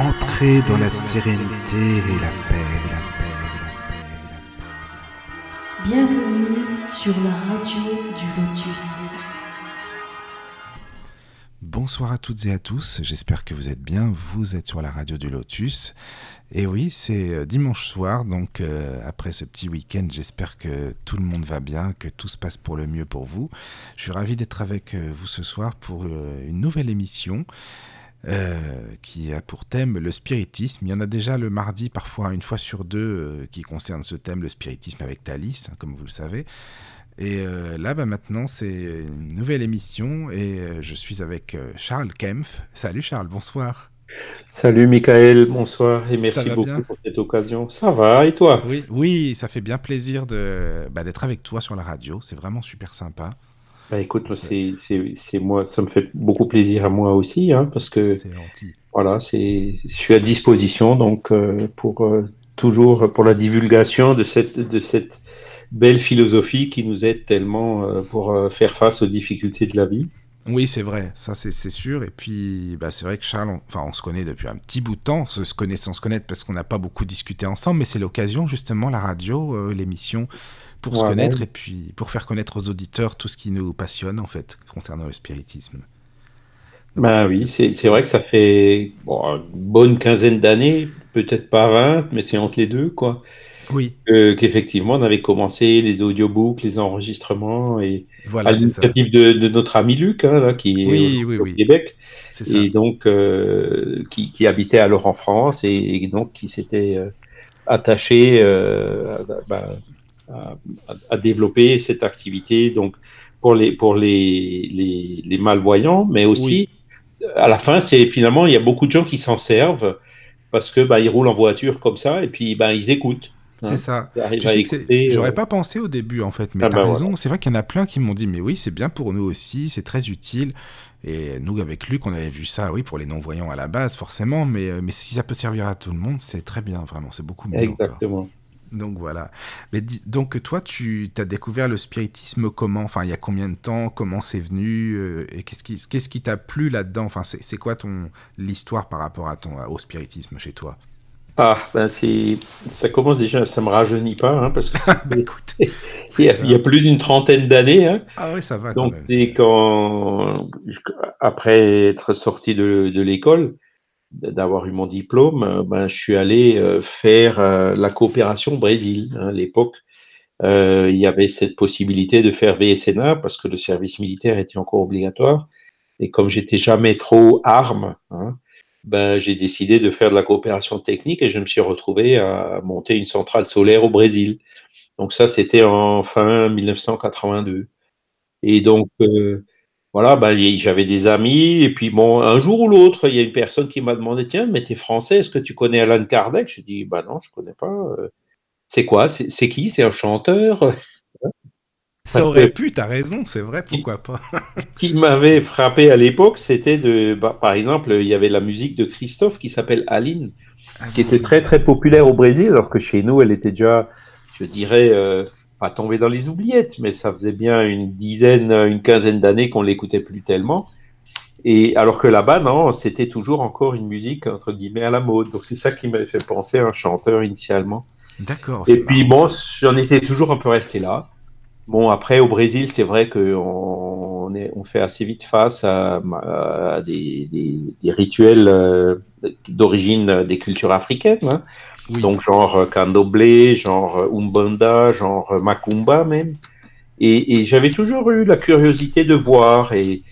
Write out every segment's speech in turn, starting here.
Entrez dans la sérénité et la paix, la paix, la paix, la paix. Bienvenue sur la radio du Lotus. Bonsoir à toutes et à tous, j'espère que vous êtes bien, vous êtes sur la radio du Lotus. Et oui, c'est euh, dimanche soir, donc euh, après ce petit week-end, j'espère que tout le monde va bien, que tout se passe pour le mieux pour vous. Je suis ravi d'être avec euh, vous ce soir pour euh, une nouvelle émission. Euh, qui a pour thème le spiritisme. Il y en a déjà le mardi, parfois une fois sur deux, euh, qui concerne ce thème, le spiritisme avec Thalys, hein, comme vous le savez. Et euh, là, bah, maintenant, c'est une nouvelle émission et je suis avec Charles Kempf. Salut Charles, bonsoir. Salut Michael, bonsoir et merci beaucoup pour cette occasion. Ça va et toi? Oui, oui, ça fait bien plaisir de bah, d'être avec toi sur la radio. C'est vraiment super sympa. Bah, écoute, c'est c'est c'est moi, ça me fait beaucoup plaisir à moi aussi, hein, parce que voilà, c'est je suis à disposition donc euh, pour euh, toujours pour la divulgation de cette de cette belle philosophie qui nous aide tellement euh, pour faire face aux difficultés de la vie. Oui, c'est vrai, ça c'est c'est sûr. Et puis, bah, c'est vrai que Charles, on, enfin, on se connaît depuis un petit bout de temps, on se connaît sans se connaître parce qu'on n'a pas beaucoup discuté ensemble, mais c'est l'occasion justement, la radio, l'émission, pour se connaître ouais. et puis pour faire connaître aux auditeurs tout ce qui nous passionne en fait concernant le spiritisme. Ben oui, c'est vrai que ça fait bon, une bonne quinzaine d'années, peut-être pas 20, mais c'est entre les deux quoi. Oui, Euh, qu'effectivement, on avait commencé les audiobooks, les enregistrements, et à voilà, ça. l'initiative de, de notre ami Luc, hein, là, qui est Oui, au, oui, au oui, Québec, c'est ça. et donc euh, qui, qui habitait alors en France, et, et donc qui s'était euh, attaché euh, à, bah, à- développer cette activité donc pour les pour les, les, les malvoyants, mais aussi à la fin, c'est finalement il y a beaucoup de gens qui s'en servent parce que bah, ils roulent en voiture comme ça, et puis bah, ils écoutent. C'est hein. ça. Tu sais écouter, j'aurais euh, pas pensé au début en fait, mais Ah t'as bah raison. voilà. C'est vrai qu'il y en a plein qui m'ont dit, mais oui, c'est bien pour nous aussi, c'est très utile. Et nous, avec Luc, on avait vu ça, oui, pour les non-voyants à la base, forcément, mais, euh, mais si ça peut servir à tout le monde, c'est très bien, vraiment, c'est beaucoup mieux encore. Donc voilà. Mais donc toi, tu as découvert le spiritisme comment? Enfin, il y a combien de temps? Comment c'est venu? Euh, Et qu'est-ce qui qu'est-ce qui t'a plu là-dedans? Enfin, c'est quoi ton l'histoire par rapport à ton au spiritisme chez toi? Ah, ben c'est, ça commence déjà, ça me rajeunit pas, hein, parce que Bah écoute. il y a, il y a plus d'une trentaine d'années, hein. Ah oui, ça va quand Donc même. c'est quand, après être sorti de, de l'école, d'avoir eu mon diplôme, euh, ben je suis allé euh, faire euh, la coopération au Brésil. hein. À l'époque, il y avait cette possibilité de faire VSNA parce que le service militaire était encore obligatoire. Et comme j'étais jamais trop arme, hein, ben, j'ai décidé de faire de la coopération technique et je me suis retrouvé à monter une centrale solaire au Brésil. Donc ça, c'était en fin 1982. Et donc, euh, voilà, ben, j'avais des amis. Et puis, bon, un jour ou l'autre, il y a une personne qui m'a demandé, tiens, mais t'es français, est-ce que tu connais Alan Kardec? Je dis, bah non, je connais pas. euh, C'est quoi? C'est qui? C'est un chanteur? Ça aurait que- pu, t'as raison, c'est vrai, pourquoi pas? Ce qui m'avait frappé à l'époque, c'était de, bah, par exemple, il y avait la musique de Christophe qui s'appelle Aline, qui était très très populaire au Brésil, alors que chez nous, elle était déjà, je dirais, euh, pas tombée dans les oubliettes, mais ça faisait bien une dizaine, une quinzaine d'années qu'on l'écoutait plus tellement. Et alors que là-bas, non, c'était toujours encore une musique entre guillemets à la mode. Donc c'est ça qui m'avait fait penser à un chanteur initialement. D'accord. Et puis bon, j'en étais toujours un peu resté là. Bon, après, au Brésil, c'est vrai qu'on on fait assez vite face à, à des, des, des rituels euh, d'origine des cultures africaines. hein. Oui. Donc, genre euh, candomblé, genre euh, umbanda, genre euh, macumba même. Et, et j'avais toujours eu la curiosité de voir. Et,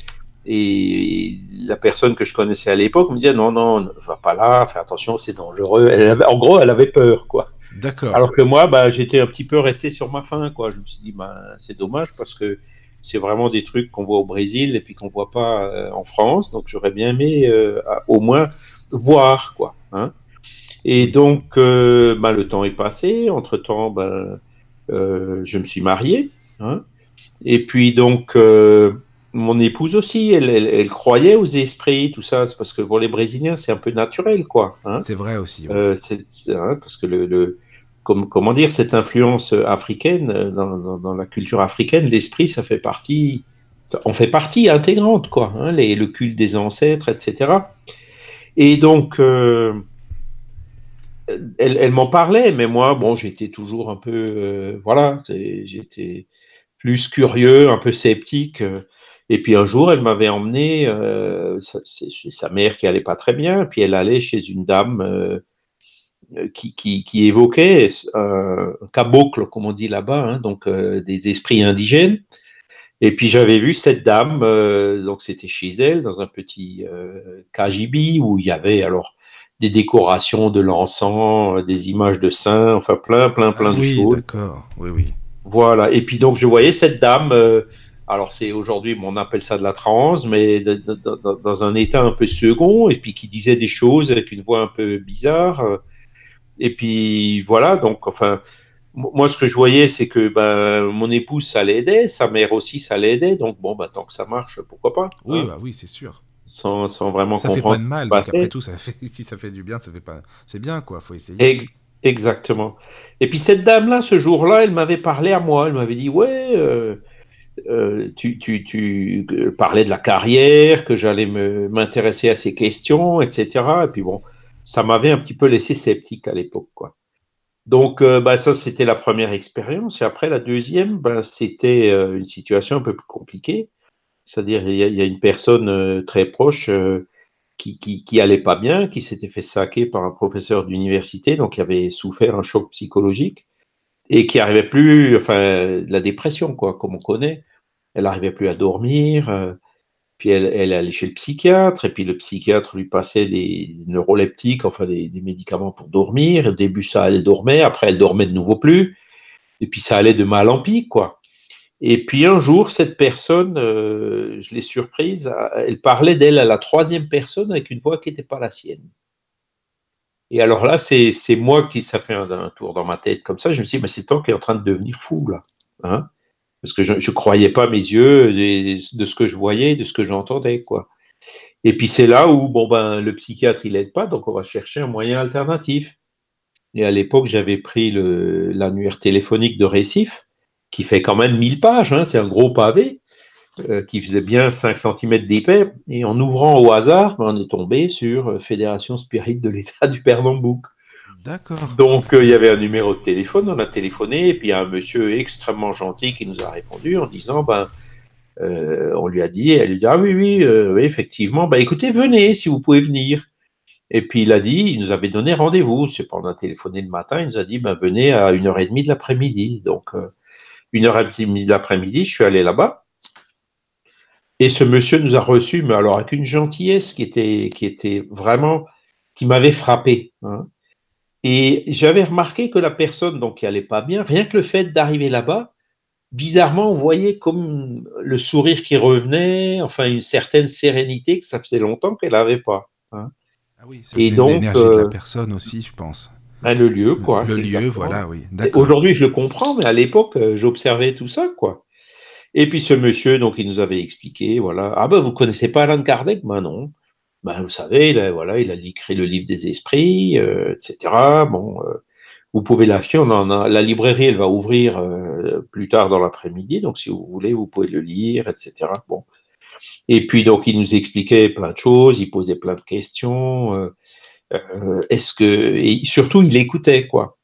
et la personne que je connaissais à l'époque me disait non, non, ne va pas là, fais attention, c'est dangereux. Elle avait- en gros, elle avait peur, quoi. D'accord. Alors que moi, bah, j'étais un petit peu resté sur ma faim, quoi. Je me suis dit, bah, c'est dommage parce que c'est vraiment des trucs qu'on voit au Brésil et puis qu'on voit pas euh, en France. Donc, j'aurais bien aimé euh, à- au moins voir, quoi. Hein. Et donc, euh, bah, le temps est passé. Entre temps, ben, euh, je me suis marié. Hein. Et puis donc, euh, mon épouse aussi, elle, elle, elle croyait aux esprits, tout ça. C'est parce que pour les Brésiliens, c'est un peu naturel, quoi. Hein. C'est vrai aussi. Euh, hein, parce que le, le comme, comment dire, cette influence africaine dans, dans, dans la culture africaine, l'esprit, ça fait partie, on fait partie intégrante, quoi. Les, le culte des ancêtres, etc. Et donc, elle, m'en parlait, mais moi, bon, j'étais toujours un peu, euh, voilà, j'étais plus curieux, un peu sceptique. euh. Et puis un jour, elle m'avait emmené euh, chez sa mère qui allait pas très bien, puis elle allait chez une dame qui, évoquait un caboclo, comme on dit là-bas, hein, donc des esprits indigènes. Et puis j'avais vu cette dame, donc c'était chez elle, dans un petit KGB où il y avait alors des décorations de l'encens, euh, des images de saints, enfin plein, plein, plein Ah de oui, choses. d'accord. Oui, oui. Voilà. Et puis donc je voyais cette dame. euh, alors c'est aujourd'hui, on appelle ça de la transe, mais de- de- de- dans un état un peu second, et puis qui disait des choses avec une voix un peu bizarre. Et puis voilà. Donc enfin, mo- moi ce que je voyais, c'est que ben mon épouse ça l'aidait, sa mère aussi ça l'aidait. Donc bon, ben, tant que ça marche, pourquoi pas. Oui, hein, bah oui, c'est sûr. Sans, sans vraiment Ça fait comprendre. pas de mal, donc après tout, ça fait... si ça fait du bien, ça fait pas. C'est bien, quoi. Faut essayer. Ex- Exactement. Et puis cette dame-là, ce jour-là, elle m'avait parlé à moi. Elle m'avait dit, ouais, euh, euh, tu, tu, tu euh, parlais de la carrière, que j'allais me m'intéresser à ces questions, etc. Et puis bon, ça m'avait un petit peu laissé sceptique à l'époque, quoi. Donc, euh, bah, ça, c'était la première expérience. Et après, la deuxième, ben, c'était euh, une situation un peu plus compliquée. C'est-à-dire, il y, a- une personne euh, très proche euh, qui, qui, qui allait pas bien, qui s'était fait saquer par un professeur d'université, donc qui avait souffert un choc psychologique et qui arrivait plus, enfin, de la dépression, quoi, comme on connaît. Elle arrivait plus à dormir. euh, puis elle, allait chez le psychiatre, et puis le psychiatre lui passait des neuroleptiques, enfin des, des médicaments pour dormir. Au début, ça, elle dormait, après, elle dormait de nouveau plus, et puis ça allait de mal en pis, quoi. Et puis un jour, cette personne, euh, je l'ai surprise, elle parlait d'elle à la troisième personne avec une voix qui n'était pas la sienne. Et alors là, c'est moi qui, ça fait un, tour dans ma tête comme ça, je me suis dit, mais c'est toi qui es en train de devenir fou, là. Hein Parce que je ne croyais pas mes yeux de, ce que je voyais, de ce que j'entendais, quoi. Et puis c'est là où, bon, ben, le psychiatre, il aide pas, donc on va chercher un moyen alternatif. Et à l'époque, j'avais pris l'annuaire téléphonique de Récif, qui fait quand même 1000 pages, hein, c'est un gros pavé, euh, qui faisait bien 5 cm d'épais. Et en ouvrant au hasard, ben, on est tombé sur euh, Fédération Spirit de l'État du Pernambouc. D'accord. Donc, euh, il y avait un numéro de téléphone, on a téléphoné, et puis il y a un monsieur extrêmement gentil qui nous a répondu en disant, ben, euh, on lui a dit, elle lui a dit, ah oui, oui, oui, effectivement, ben, écoutez, venez si vous pouvez venir. Et puis il a dit, il nous avait donné rendez-vous, c'est on a téléphoné le matin, il nous a dit, ben, venez à une heure et demie de l'après-midi. Donc, une heure et demie de l'après-midi, je suis allé là-bas. Et ce monsieur nous a reçus, mais alors avec une gentillesse qui était, qui était vraiment, qui m'avait frappé. hein. Et j'avais remarqué que la personne donc qui allait pas bien, rien que le fait d'arriver là-bas, bizarrement, on voyait comme le sourire qui revenait, enfin une certaine sérénité que ça faisait longtemps qu'elle n'avait pas. hein. Ah oui, ça Et donc, l'énergie de la euh, personne aussi, je pense. Ben, le lieu, quoi. le lieu, exactement. voilà, oui. Aujourd'hui, je le comprends, mais à l'époque, euh, j'observais tout ça, quoi. Et puis ce monsieur, donc, il nous avait expliqué, voilà, ah ben vous connaissez pas Alan Kardec, ben non. Ben vous savez, il a, voilà, il a écrit le livre des esprits, euh, etc. Bon, euh, vous pouvez l'acheter. On en a, la librairie, elle va ouvrir euh, plus tard dans l'après-midi, donc si vous voulez, vous pouvez le lire, etc. Bon. Et puis donc, il nous expliquait plein de choses, il posait plein de questions. Euh, Est-ce que et surtout, il écoutait quoi.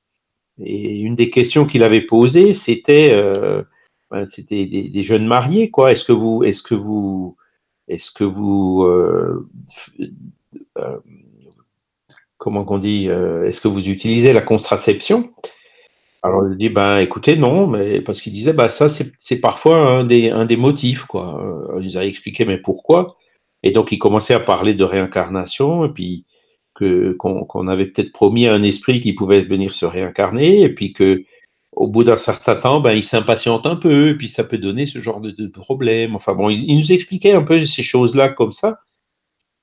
Et une des questions qu'il avait posées, c'était euh, ben, c'était des, jeunes mariés, quoi. Est-ce que vous, est-ce que vous, est-ce que vous, euh, comment qu'on dit, est-ce que vous utilisez la contraception? Alors il dit, ben écoutez, non, mais parce qu'il disait, ben ça c'est parfois un des, motifs, quoi. Il nous a expliqué, mais pourquoi? Et donc il commençait à parler de réincarnation, et puis que qu'on avait peut-être promis à un esprit qui pouvait venir se réincarner, et puis que au bout d'un certain temps, ben, il s'impatiente un peu, et puis ça peut donner ce genre de, de problème. Enfin bon, il, il nous expliquait un peu ces choses-là comme ça.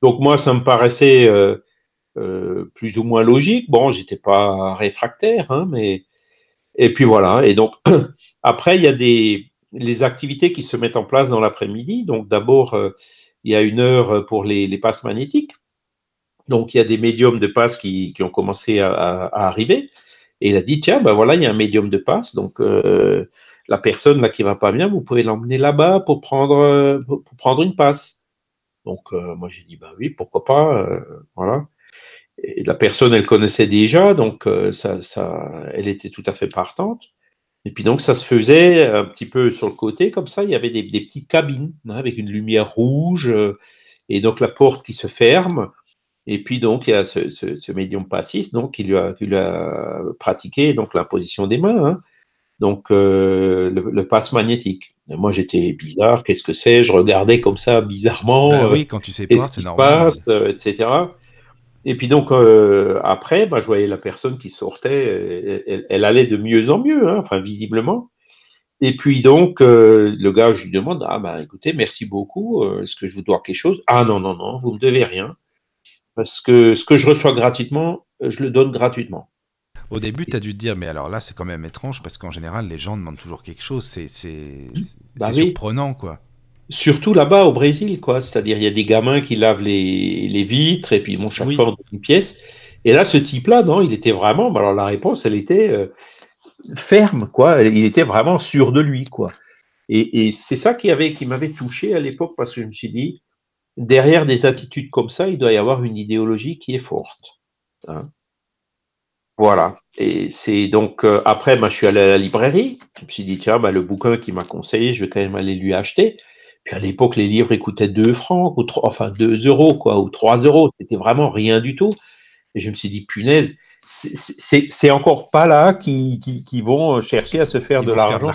Donc moi, ça me paraissait euh, euh, plus ou moins logique. Bon, j'étais pas réfractaire, hein, mais et puis voilà. Et donc après, il y a des les activités qui se mettent en place dans l'après-midi. Donc d'abord, euh, il y a une heure pour les, les passes magnétiques. Donc il y a des médiums de passes qui, ont commencé à, arriver. Et il a dit, tiens, ben voilà, il y a un médium de passe. Donc, euh, la personne là qui va pas bien, vous pouvez l'emmener là-bas pour prendre, euh, une passe. Donc euh, moi j'ai dit bah oui, pourquoi pas, voilà. Et la personne elle connaissait déjà, donc ça, ça, elle était tout à fait partante. Et puis donc ça se faisait un petit peu sur le côté comme ça, il y avait des, petites cabines hein, avec une lumière rouge et donc la porte qui se ferme. Et puis donc il y a ce, ce, ce médium passiste donc qui lui a, qui lui a pratiqué donc l'imposition des mains. Hein donc euh, le, le passe magnétique. Et moi j'étais bizarre, qu'est-ce que c'est? Je regardais comme ça bizarrement. Bah euh, oui, quand tu sais pas, qui c'est se normal. passe, euh, etc. Et puis donc euh, après, bah, je voyais la personne qui sortait, elle, allait de mieux en mieux, hein, enfin visiblement. Et puis donc euh, le gars, je lui demande, ah bah écoutez, merci beaucoup, est-ce que je vous dois quelque chose Ah non non non, vous me devez rien, parce que ce que je reçois gratuitement, euh, je le donne gratuitement. Au début, tu as dû te dire, mais alors là, c'est quand même étrange parce qu'en général, les gens demandent toujours quelque chose. C'est c'est- Bah oui. surprenant, quoi. Surtout là-bas au Brésil, quoi. C'est-à-dire, il y a des gamins qui lavent les, les vitres et puis bon, chaque Oui. fois on donne une pièce. Et là, ce type-là, non, il était vraiment. bah Alors la réponse, elle était euh, ferme, quoi. Il était vraiment sûr de lui, quoi. Et, et c'est ça qui avait, qui m'avait touché à l'époque parce que je me suis dit, derrière des attitudes comme ça, il doit y avoir une idéologie qui est forte. hein. Voilà. Et c'est donc euh, après, bah, je suis allé à la librairie. Je me suis dit, tiens, bah, le bouquin qu'il m'a conseillé, je vais quand même aller lui acheter. Puis à l'époque, les livres coûtaient 2 francs, ou trois- enfin 2 euros, quoi, ou 3 euros. C'était vraiment rien du tout. Et je me suis dit, punaise, c'est- encore pas là qui, qui, qui vont chercher à se faire de l'argent.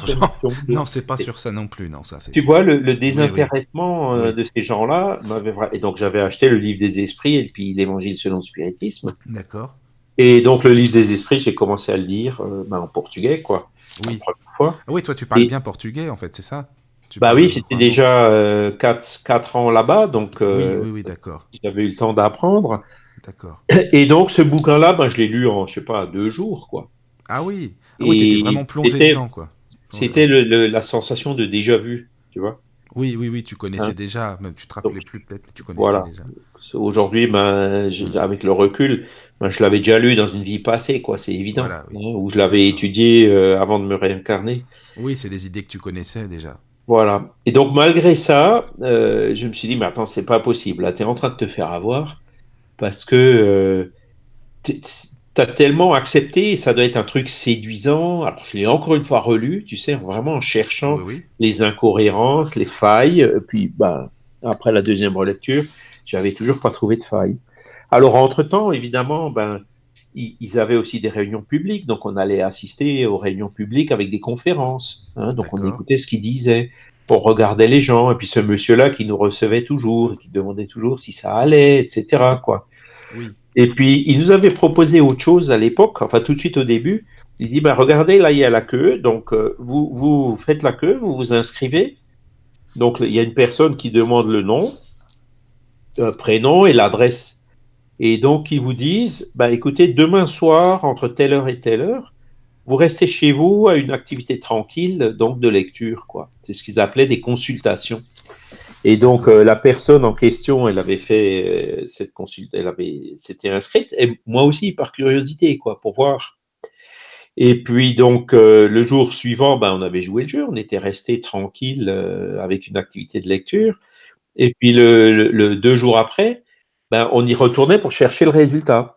Non, c'est pas sur ça non plus, non, ça tu sûr. vois, le, le désintéressement euh, Oui. de ces gens-là m'avait Et donc, j'avais acheté le livre des esprits et puis l'évangile selon le spiritisme. D'accord. Et donc, le livre des esprits, j'ai commencé à le lire euh, ben, en portugais, quoi. Oui. Fois. Ah oui, toi, tu parles Et- bien portugais, en fait, c'est ça? Tu Bah oui, j'étais déjà euh, 4, quatre ans là-bas, donc euh, Oui, oui, oui, d'accord. j'avais eu le temps d'apprendre. D'accord. Et donc, ce bouquin-là, ben, je l'ai lu en, je sais pas, deux jours, quoi. Ah oui. Ah oui, t'étais vraiment plongé dedans, quoi. C'était le, le- la sensation de déjà vu, tu vois. Oui, oui, oui, tu connaissais Hein. déjà, même tu te rappelais Donc, plus peut-être, mais tu connaissais voilà. déjà. Aujourd'hui, ben, j'ai- Mm. avec le recul, ben, je l'avais déjà lu dans une vie passée, quoi, c'est évident. Voilà, oui. hein, je l'avais étudié euh, avant de me réincarner. Oui, c'est des idées que tu connaissais déjà. Voilà. Et donc, malgré ça, euh, je me suis dit, mais attends, c'est pas possible. Là, tu es en train de te faire avoir parce que euh, tu as tellement accepté, ça doit être un truc séduisant. Alors, je l'ai encore une fois relu, tu sais, vraiment en cherchant Oui, oui. les incohérences, les failles. Puis, ben, après la deuxième relecture, j'avais toujours pas trouvé de faille. Alors, entre-temps, évidemment, ben, ils, avaient aussi des réunions publiques, donc on allait assister aux réunions publiques avec des conférences. hein, donc, on écoutait ce qu'ils disaient. On regardait les gens, et puis ce monsieur-là qui nous recevait toujours, et qui demandait toujours si ça allait, etc. Quoi. Oui. Et puis, il nous avait proposé autre chose à l'époque, enfin tout de suite au début. Il dit, ben, regardez, là, il y a la queue, donc euh, vous, vous faites la queue, vous vous inscrivez. Donc, il y a une personne qui demande le nom, le prénom et l'adresse. Et donc, ils vous disent, bah, écoutez, demain soir, entre telle heure et telle heure, vous restez chez vous à une activité tranquille, donc de lecture, quoi. C'est ce qu'ils appelaient des consultations. Et donc, euh, la personne en question, elle avait fait euh, cette consultation, elle avait, s'était inscrite, et moi aussi, par curiosité, quoi, pour voir. Et puis, donc, euh, le jour suivant, ben, on avait joué le jeu, on était resté tranquille avec une activité de lecture. Et puis, le, le- le deux jours après, ben, on y retournait pour chercher le résultat.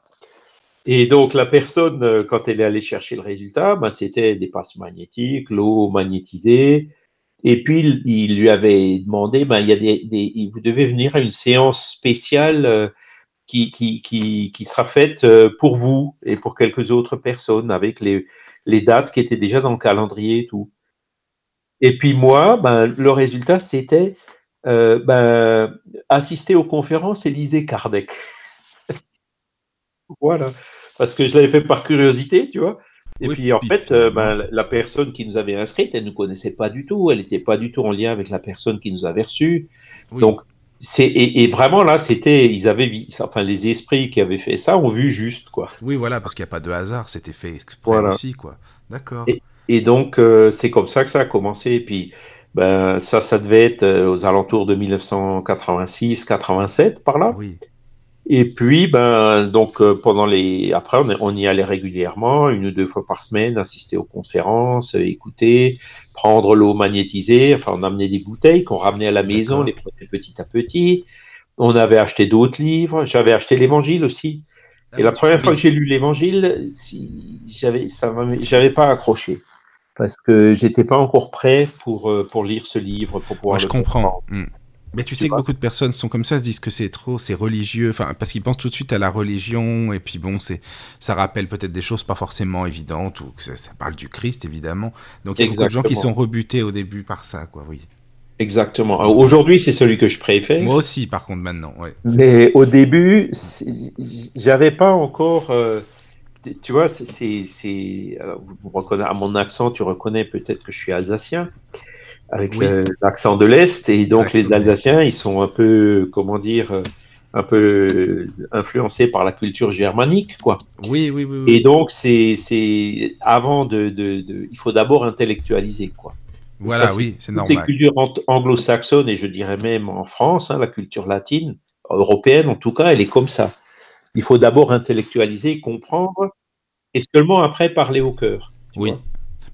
Et donc, la personne, euh, quand elle est allée chercher le résultat, ben, c'était des passes magnétiques, l'eau magnétisée. Et puis, il, lui avait demandé, ben, il y a des, vous devez venir à une séance spéciale euh, qui, qui, qui, sera faite euh, pour vous et pour quelques autres personnes avec les, les dates qui étaient déjà dans le calendrier et tout. Et puis moi, ben, le résultat, c'était ben, assister aux conférences et lisez Kardec. Voilà. Parce que je l'avais fait par curiosité, tu vois. Et Oui, puis en puis fait, euh, ben, la personne qui nous avait inscrite, elle ne nous connaissait pas du tout. Elle n'était pas du tout en lien avec la personne qui nous avait reçus. Oui. Donc, c'est et, et vraiment là, c'était, ils avaient, enfin, les esprits qui avaient fait ça ont vu juste, quoi. Oui, voilà, parce qu'il n'y a pas de hasard, c'était fait exprès Voilà. aussi, quoi. D'accord. Et donc, euh, c'est comme ça que ça a commencé. Et puis, ben, ça, ça devait être euh, aux alentours de 1986-87, par là. Oui, Et puis, ben, donc, euh, pendant les, après, on, y allait régulièrement, une ou deux fois par semaine, assister aux conférences, euh, écouter, prendre l'eau magnétisée. Enfin, on amenait des bouteilles qu'on ramenait à la maison, on les prenait petit à petit. On avait acheté d'autres livres. J'avais acheté l'Évangile aussi. Ah Et la première fois que j'ai lu l'Évangile, si, j'avais, ça j'avais pas accroché parce que j'étais pas encore prêt pour euh, pour lire ce livre, pour pouvoir Ouais, je comprends. Mm. Mais tu sais que beaucoup de personnes sont comme ça, se disent que c'est trop, c'est religieux, enfin parce qu'ils pensent tout de suite à la religion et puis bon, c'est, ça rappelle peut-être des choses pas forcément évidentes ou que ça, ça parle du Christ évidemment. Donc il y a beaucoup de gens qui sont rebutés au début par ça, quoi. Oui. Exactement. Aujourd'hui, c'est celui que je préfère. Moi aussi, par contre, maintenant. Ouais. Mais au début, j'avais pas encore. euh, tu- vois, c'est- vous vous reconnais- À mon accent, tu reconnais peut-être que je suis alsacien, avec Oui. euh, l'accent de l'Est. Et donc, les. Alsaciens, ils sont un peu, comment dire, euh, un peu influencés par la culture germanique, quoi. Oui, oui, oui. oui. Et donc, c'est. Avant de, de- de- Il faut d'abord intellectualiser, quoi. voilà, ça, oui, c'est Toutes les normal. cultures an- anglo-saxonnes, et je dirais même en France, hein, la culture latine, européenne en tout cas, elle est comme ça. Il faut d'abord intellectualiser, comprendre, et seulement après parler au cœur. Oui. vois.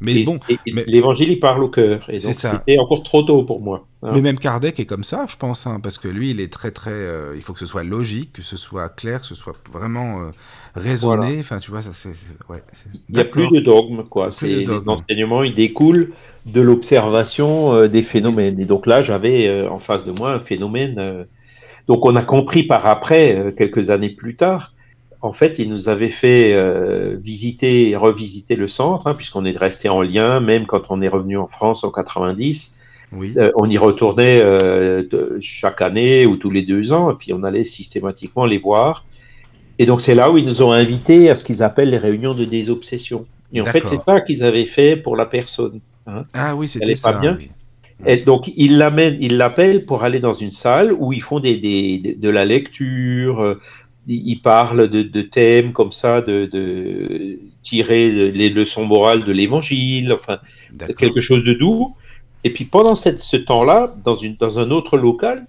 Mais Et- bon, mais- l'évangile, il parle au cœur. Et C'est donc, ça. c'était encore trop tôt pour moi. hein. Mais même Kardec est comme ça, je pense, hein, parce que lui, il est très, très. euh, il faut que ce soit logique, que ce soit clair, que ce soit vraiment euh, raisonné. Enfin, tu vois, ça, c'est. Ouais, Il n'y a plus de dogme, quoi. C'est l'enseignement, il découle de l'observation euh, des phénomènes. Et donc là, j'avais en face de moi un phénomène. donc on a compris par après, quelques années plus tard. En fait, il nous avait fait euh, visiter et revisiter le centre, hein, puisqu'on est resté en lien, même quand on est revenu en France en 90. Oui. Euh, on y retournait euh, de- chaque année ou tous les deux ans, et puis on allait systématiquement les voir. Et donc c'est là où ils nous ont invités à ce qu'ils appellent les réunions de désobsession. Et en fait, c'est ça qu'ils avaient fait pour la personne. Ah oui, c'était est pas ça. bien oui. Et donc ils l'appellent pour aller dans une salle où ils font des, des- de, de la lecture. Ils parlent de, de thèmes comme ça, de, de tirer les leçons morales de l'Évangile. Enfin, quelque chose de doux. Et puis pendant cette- ce temps-là, dans, une, dans un autre local,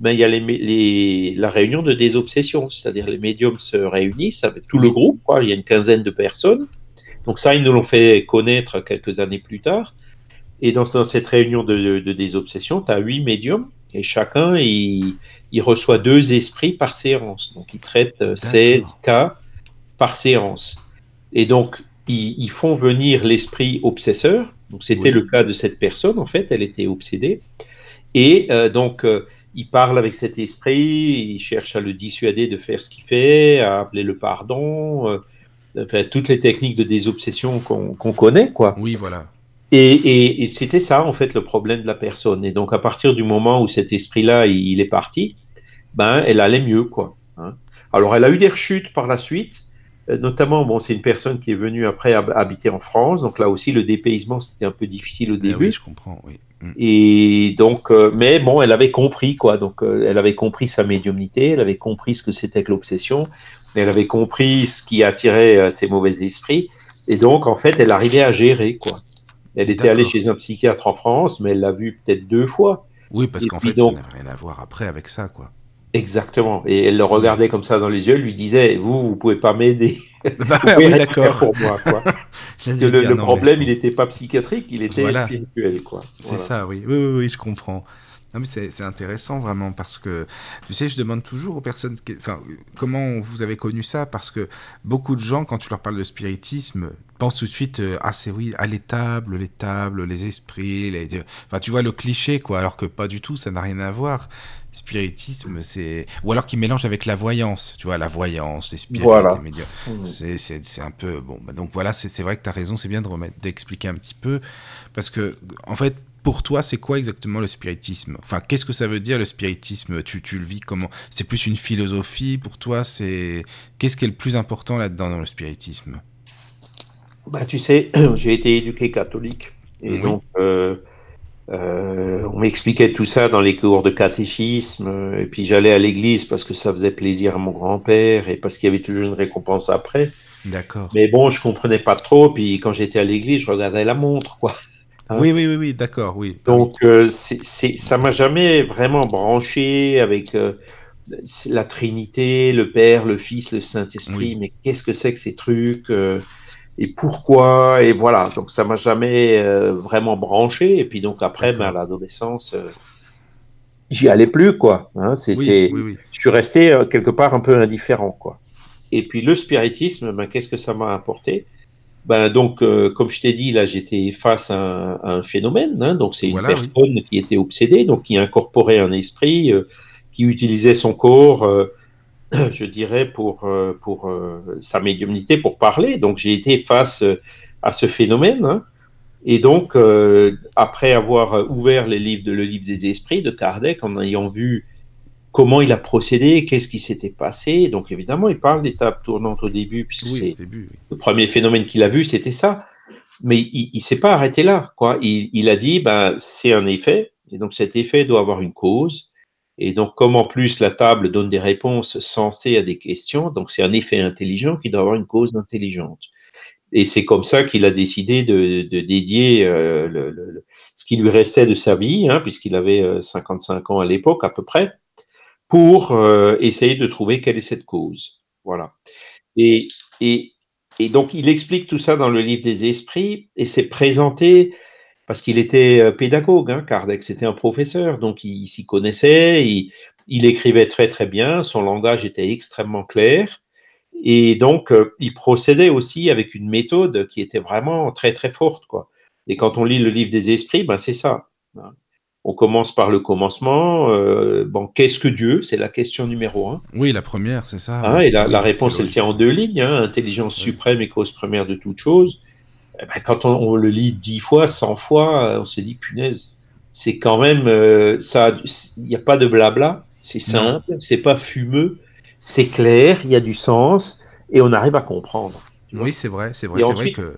ben, il y a les, mé- les- la réunion de désobsession, c'est-à-dire les médiums se réunissent avec tout le groupe, quoi. il y a une quinzaine de personnes. Donc ça, ils nous l'ont fait connaître quelques années plus tard. Et dans, dans cette réunion de, de, de désobsession, tu as huit médiums, et chacun, il, il reçoit deux esprits par séance. Donc ils traitent euh, 16 cas par séance. Et donc, ils, ils font venir l'esprit obsesseur. Donc, c'était Oui. le cas de cette personne, en fait, elle était obsédée. Et euh, donc, euh, il parle avec cet esprit, il cherche à le dissuader de faire ce qu'il fait, à appeler le pardon, euh, enfin, toutes les techniques de désobsession qu'on connaît, quoi. Oui, voilà. Et, et- et c'était ça, en fait, le problème de la personne. Et donc, à partir du moment où cet esprit-là, il, il est parti, ben, elle allait mieux, quoi. hein. Alors, elle a eu des rechutes par la suite, euh, notamment, bon, c'est une personne qui est venue après hab- habiter en France, donc là aussi, le dépaysement, c'était un peu difficile au Ah début. oui, je comprends. Oui. Mm. Et donc, euh, mais bon, elle avait compris, quoi. Donc, euh, elle avait compris sa médiumnité, elle avait compris ce que c'était que l'obsession, elle avait compris ce qui attirait euh, ces mauvais esprits. Et donc, en fait, elle arrivait à gérer, quoi. Elle était allée chez un psychiatre en France, mais elle l'a vu peut-être deux fois. Oui, parce qu'en fait, donc- ça n'avait rien à voir après avec ça, quoi. Exactement. Et elle le regardait comme ça dans les yeux, elle lui disait, vous, vous pouvez pas m'aider. Bah, oui, d'accord. pour moi, quoi. Le, dire, le non, problème, mais- il n'était pas psychiatrique, il était Voilà. spirituel, quoi. C'est ça, oui. Oui, oui, oui, je comprends. Non, mais c'est intéressant vraiment parce que, tu sais, je demande toujours aux personnes, qui- enfin, comment vous avez connu ça Parce que beaucoup de gens, quand tu leur parles de spiritisme, pensent tout de suite, euh, ah, c'est oui, à l'étable, les tables, les esprits, les... enfin, tu vois le cliché, quoi, alors que pas du tout, ça n'a rien à voir. Spiritisme, c'est. Ou alors qu'ils mélangent avec la voyance, tu vois, la voyance, les spirites, Voilà. les médiums. Mhm. C'est- un peu bon. bah donc voilà, c'est c'est vrai que tu as raison, c'est bien de remettre, d'expliquer un petit peu. Parce que, en fait, pour toi, c'est quoi exactement le spiritisme? Enfin, qu'est-ce que ça veut dire le spiritisme? Tu, tu le vis comment? C'est plus une philosophie pour toi? C'est Qu'est-ce qui est le plus important là-dedans dans le spiritisme? Bah, tu sais, j'ai été éduqué catholique. Et Oui. donc, euh, euh, on m'expliquait tout ça dans les cours de catéchisme. Et puis, j'allais à l'église parce que ça faisait plaisir à mon grand-père et parce qu'il y avait toujours une récompense après. D'accord. Mais bon, je comprenais pas trop. Puis, quand j'étais à l'église, je regardais la montre, quoi. hein? Oui, oui, oui, oui d'accord, oui. Donc, euh, ça m'a jamais vraiment branché avec euh, la Trinité, le Père, le Fils, le Saint-Esprit. Oui. Mais qu'est-ce que c'est que ces trucs Et pourquoi Et voilà. Donc, ça m'a jamais euh, vraiment branché. Et puis, donc, après, ben, à l'adolescence, euh, j'y allais plus, quoi. Hein, c'était, je suis resté euh, quelque part un peu indifférent, quoi. Et puis le spiritisme, ben, qu'est-ce que ça m'a apporté? Ben, donc, comme je t'ai dit, là, j'étais face à un, phénomène. Hein, donc, c'est une personne qui était obsédée, donc qui incorporait un esprit, qui utilisait son corps, je dirais, pour, pour sa médiumnité, pour parler. Donc, j'ai été face à ce phénomène. Hein, et donc, euh, après avoir ouvert les livres de, le livre des esprits de Kardec, en ayant vu comment il a procédé, qu'est-ce qui s'était passé, donc évidemment, il parle d'étapes tournantes au début, puisque c'est le premier phénomène qu'il a vu, c'était ça. Mais il ne s'est pas arrêté là. Quoi. Il, il a dit, ben, c'est un effet, et donc cet effet doit avoir une cause. Et donc, comme en plus la table donne des réponses sensées à des questions, donc c'est un effet intelligent qui doit avoir une cause intelligente. Et c'est comme ça qu'il a décidé de, dédier euh, ce qui lui restait de sa vie, hein, puisqu'il avait 55 euh, ans à l'époque à peu près, pour euh, essayer de trouver quelle est cette cause. Voilà. Et, donc il explique tout ça dans le livre des esprits, et c'est présenté parce qu'il était pédagogue, hein, Kardec, c'était un professeur, donc il, s'y connaissait, il, il écrivait très très bien, son langage était extrêmement clair. Et donc, euh, il procédait aussi avec une méthode qui était vraiment très très forte. Quoi. Et quand on lit le livre des esprits, ben, c'est ça. Hein. On commence par le commencement. Euh, bon, qu'est-ce que Dieu? C'est la question numéro un. Oui, la première, c'est ça. Hein, et la, réponse, elle tient en deux lignes. Hein, intelligence suprême et cause première de toute chose. Eh ben, quand on, le lit dix fois, cent fois, on se dit, punaise, c'est quand même euh, ça. Il n'y a pas de blabla. C'est simple, c'est pas fumeux c'est clair, il y a du sens, et on arrive à comprendre. Oui, c'est vrai, c'est vrai, c'est vrai que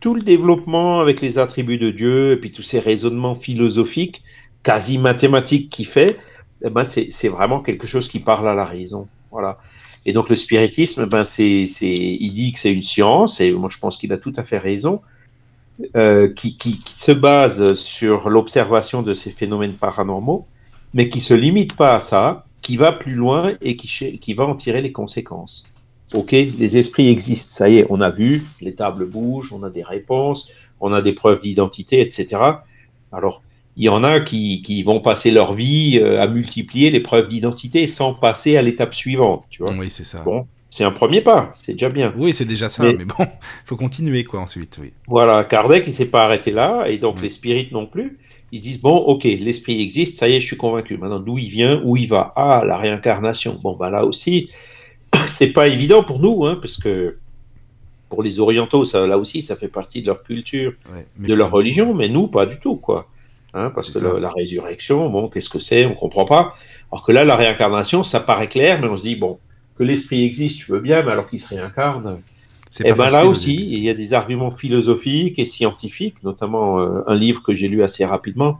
tout le développement avec les attributs de Dieu et puis tous ces raisonnements philosophiques, quasi mathématiques qu'il fait, eh ben c'est vraiment quelque chose qui parle à la raison. Voilà. Et donc le spiritisme, ben c'est, il dit que c'est une science, et moi je pense qu'il a tout à fait raison, euh, qui, qui, se base sur l'observation de ces phénomènes paranormaux, mais qui se limite pas à ça, qui va plus loin et qui, qui va en tirer les conséquences. Ok, les esprits existent, ça y est, on a vu, les tables bougent, on a des réponses, on a des preuves d'identité, etc. Alors, il y en a qui, qui vont passer leur vie euh, à multiplier les preuves d'identité sans passer à l'étape suivante, tu vois. Oui, c'est ça. Bon, c'est un premier pas, c'est déjà bien. Oui, c'est déjà ça, mais, bon, faut continuer quoi ensuite, oui. Voilà, Kardec, il s'est pas arrêté là, et donc les spirites non plus ils se disent bon, ok, l'esprit existe, ça y est, je suis convaincu. Maintenant, d'où il vient, où il va? Ah, la réincarnation. Bon, bah là aussi, c'est pas évident pour nous, hein, parce que pour les orientaux, ça, là aussi, ça fait partie de leur culture, de leur religion, mais nous, pas du tout, quoi. Hein, parce que la, résurrection, bon, qu'est-ce que c'est On comprend pas. Alors que là, la réincarnation, ça paraît clair, mais on se dit bon, que l'esprit existe, tu veux bien, mais alors qu'il se réincarne. Et eh ben là aussi, il y a des arguments philosophiques et scientifiques, notamment euh, un livre que j'ai lu assez rapidement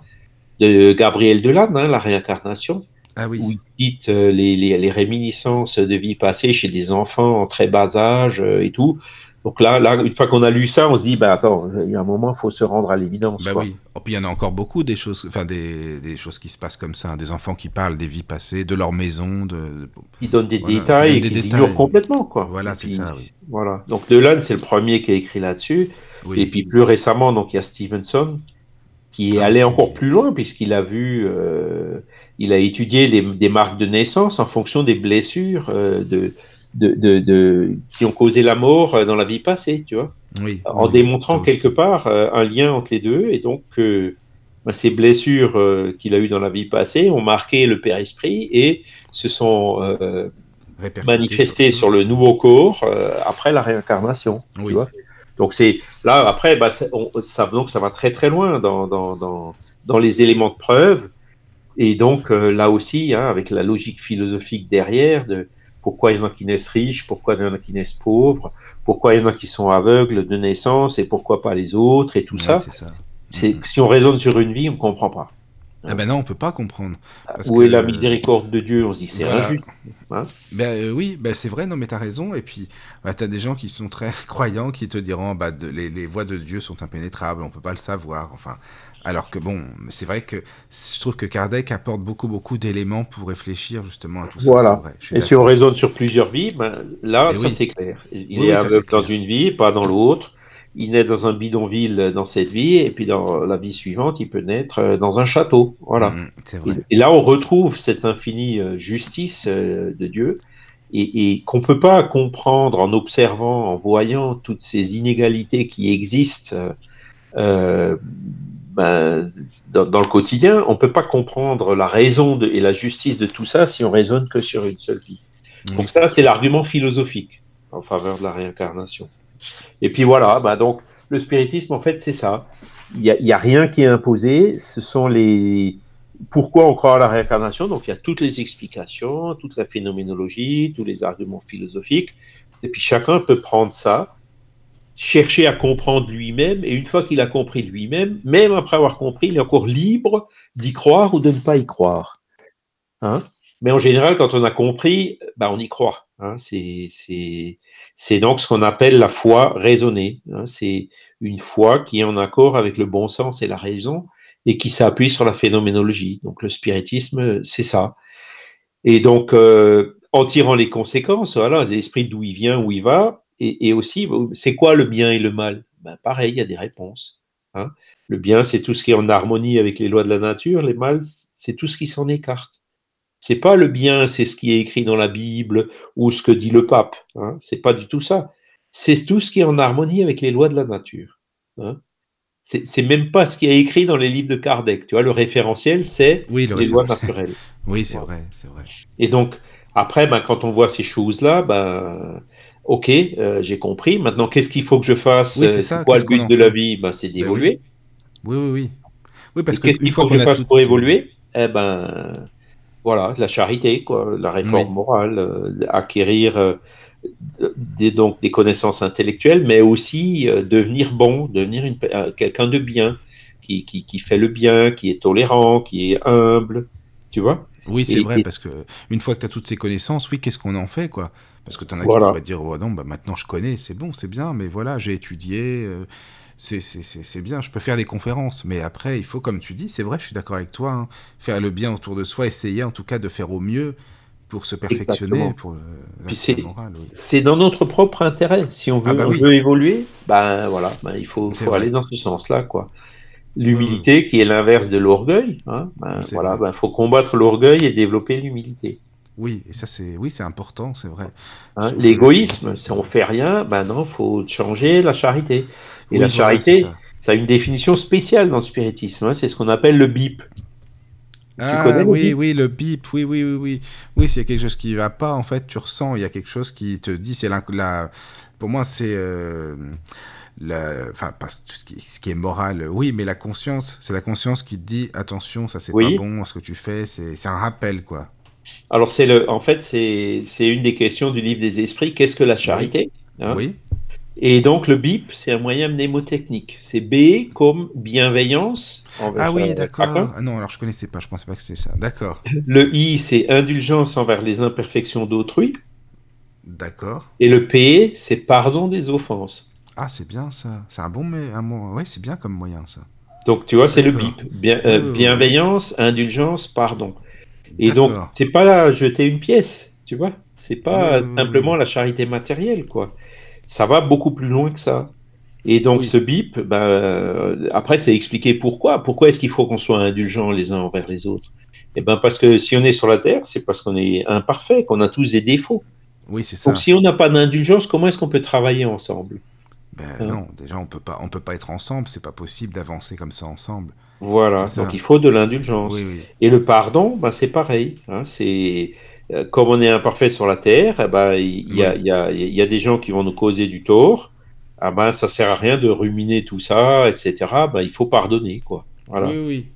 de Gabriel Delanne, hein, La réincarnation, ah oui. où il cite euh, les, les, réminiscences de vie passée chez des enfants en très bas âge euh, et tout. Donc là, là, une fois qu'on a lu ça, on se dit, bah attends, il y a un moment, il faut se rendre à l'évidence. Bah oui. Oh, puis il y en a encore beaucoup des choses, enfin des, des, choses qui se passent comme ça, hein. des enfants qui parlent des vies passées, de leur maison, de. Ils donnent des détails, ils des ignorent complètement, quoi. Voilà, c'est ça. Oui. Voilà. Donc Delan, c'est le premier qui a écrit là-dessus. Et puis plus récemment, donc il y a Stevenson qui est ah, allé encore plus loin puisqu'il a vu, euh, il a étudié les, des marques de naissance en fonction des blessures euh, de de, de, qui ont causé la mort euh, dans la vie passée, tu vois. Oui, en démontrant quelque part euh, un lien entre les deux, et donc euh, bah, ces blessures qu'il a eues dans la vie passée ont marqué le Père Esprit et se sont manifestées sur... le nouveau corps après la réincarnation. Tu vois donc c'est là après, bah, ça, donc ça va très très loin dans, dans, dans, dans les éléments de preuve. Et donc là aussi, hein, avec la logique philosophique derrière, de, pourquoi il y en a qui naissent riches, pourquoi il y en a qui naissent pauvres, pourquoi il y en a qui sont aveugles de naissance? Et pourquoi pas les autres? Et tout ça. C'est mm-hmm. Si on raisonne sur une vie, on ne comprend pas. Ah ben non, on peut pas comprendre. Où est la miséricorde de Dieu On se dit c'est injuste. Hein ben euh, oui, ben c'est vrai, non mais tu as raison. Et puis bah, tu as des gens qui sont très croyants qui te diront bah, les, les, voies de Dieu sont impénétrables, on peut pas le savoir. Enfin, alors que bon, c'est vrai que je trouve que Kardec apporte beaucoup, beaucoup d'éléments pour réfléchir justement à tout ça. Voilà. et si on raisonne sur plusieurs vies, ben, là, eh ça c'est clair. Il est aveugle dans une vie, pas dans l'autre. Il naît dans un bidonville dans cette vie, et puis dans la vie suivante, il peut naître euh, dans un château. Voilà. Mm, vrai. Et, et là, on retrouve cette infinie euh, justice euh, de Dieu, et, et qu'on peut pas comprendre en observant, en voyant toutes ces inégalités qui existent euh, ben, dans, dans le quotidien. On peut pas comprendre la raison de- et la justice de tout ça si on raisonne que sur une seule vie. Donc ça, c'est l'argument philosophique en faveur de la réincarnation. Et puis voilà, bah donc le spiritisme, en fait, c'est ça. Il n'y a, rien qui est imposé. Ce sont les... Pourquoi on croit à la réincarnation? Donc il y a toutes les explications, toute la phénoménologie, tous les arguments philosophiques. Et puis chacun peut prendre ça, chercher à comprendre lui-même. Et une fois qu'il a compris lui-même, même après avoir compris, il est encore libre d'y croire ou de ne pas y croire. Hein? Mais en général, quand on a compris, bah, on y croit. Hein? C'est, c'est donc ce qu'on appelle la foi raisonnée. Hein. C'est une foi qui est en accord avec le bon sens et la raison et qui s'appuie sur la phénoménologie. Donc le spiritisme, c'est ça. Et donc, euh, en tirant les conséquences, voilà, l'esprit d'où il vient, où il va, et, aussi, c'est quoi le bien et le mal? Ben, Pareil, il y a des réponses. Hein. Le bien, c'est tout ce qui est en harmonie avec les lois de la nature. Les mal, c'est tout ce qui s'en écarte. C'est pas le bien, c'est ce qui est écrit dans la Bible ou ce que dit le pape. Hein. C'est pas du tout ça. C'est tout ce qui est en harmonie avec les lois de la nature. Hein. C'est c'est même pas ce qui est écrit dans les livres de Kardec. Tu vois, le référentiel, c'est Oui, le les lois naturelles. Oui, c'est Voilà. vrai, c'est vrai. Et donc, après, ben, quand on voit ces choses-là, ben, ok, euh, j'ai compris. Maintenant, qu'est-ce qu'il faut que je fasse Oui, c'est Euh, ça, quoi le but en de la vie? Ben, C'est Ben d'évoluer. Oui, oui, oui. Oui, parce Et que qu'est-ce qu'il faut que je fasse pour évoluer? Eh ben, voilà, la charité, quoi, la réforme Oui. morale, euh, acquérir euh, des, donc des connaissances intellectuelles, mais aussi euh, devenir bon, devenir quelqu'un de bien, qui, qui, qui fait le bien, qui est tolérant, qui est humble, tu vois Oui, c'est vrai, et- parce que une fois que tu as toutes ces connaissances, oui, qu'est-ce qu'on en fait, quoi? Parce que tu en as Voilà. qui pourraient dire, oh non, bah maintenant je connais, c'est bon, c'est bien, mais voilà, j'ai étudié, euh, c'est bien, je peux faire des conférences, mais après, il faut, comme tu dis, c'est vrai, je suis d'accord avec toi, hein, faire le bien autour de soi, essayer en tout cas de faire au mieux pour se perfectionner, Exactement. pour euh, l'aspect c'est- moral. oui. C'est dans notre propre intérêt. Si on veut, Ah bah on oui. veut évoluer, ben voilà, ben, il faut, aller dans ce sens-là, quoi. L'humilité, qui est l'inverse de l'orgueil, hein, ben, C'est voilà, ben, faut combattre l'orgueil et développer l'humilité. Oui, et ça, c'est oui, c'est important, c'est vrai. Hein, L'égoïsme, si on fait rien, ben non, faut changer la charité. Et Oui, la charité, ça. ça a une définition spéciale dans le spiritisme. hein, c'est ce qu'on appelle le bip. Ah connais oui, bip? oui, le bip, oui, oui, oui, oui. Oui, s'il y a quelque chose qui va pas, en fait, tu ressens, il y a quelque chose qui te dit, c'est la, la- pour moi, c'est, euh, la, enfin, pas tout ce qui, ce qui est moral, oui, mais la conscience, c'est la conscience qui te dit, attention, ça c'est Oui. pas bon, ce que tu fais, c'est un rappel, quoi. Alors c'est le, en fait, c'est c'est une des questions du livre des esprits. Qu'est-ce que la charité hein? Oui, Et donc le BIP, c'est un moyen mnémotechnique. C'est B comme bienveillance. envers, ah oui, euh, d'accord. Ah non, alors je connaissais pas, je pensais pas que c'était ça. D'accord, Le I, c'est indulgence envers les imperfections d'autrui. d'accord. Et le P, c'est pardon des offenses. Ah, c'est bien ça. C'est un bon, mais un. Ouais, c'est bien comme moyen ça. Donc tu vois, c'est le. BIP. Bien, Oui, euh, oui, oui, bienveillance, indulgence, pardon. Et donc, c'est pas jeter une pièce, tu vois. C'est pas simplement la charité matérielle, quoi. Ça va beaucoup plus loin que ça. Et donc, Oui. ce bip, ben, euh, après, c'est expliquer pourquoi. Pourquoi est-ce qu'il faut qu'on soit indulgents les uns envers les autres? Eh ben, parce que si on est sur la terre, c'est parce qu'on est imparfait, qu'on a tous des défauts. Oui, c'est ça. Donc, si on n'a pas d'indulgence, comment est-ce qu'on peut travailler ensemble? Ben Hein? non, déjà on peut pas, on peut pas être ensemble, c'est pas possible d'avancer comme ça ensemble. Voilà. Donc, il faut de l'indulgence. Oui, oui. Et le pardon, ben, c'est pareil. Hein, c'est euh, comme on est imparfait sur la terre, eh ben, il y, a, il y, a, il y a des gens qui vont nous causer du tort. Ah ben, ça sert à rien de ruminer tout ça, etc. Ben, il faut pardonner, quoi. Voilà. Oui, oui.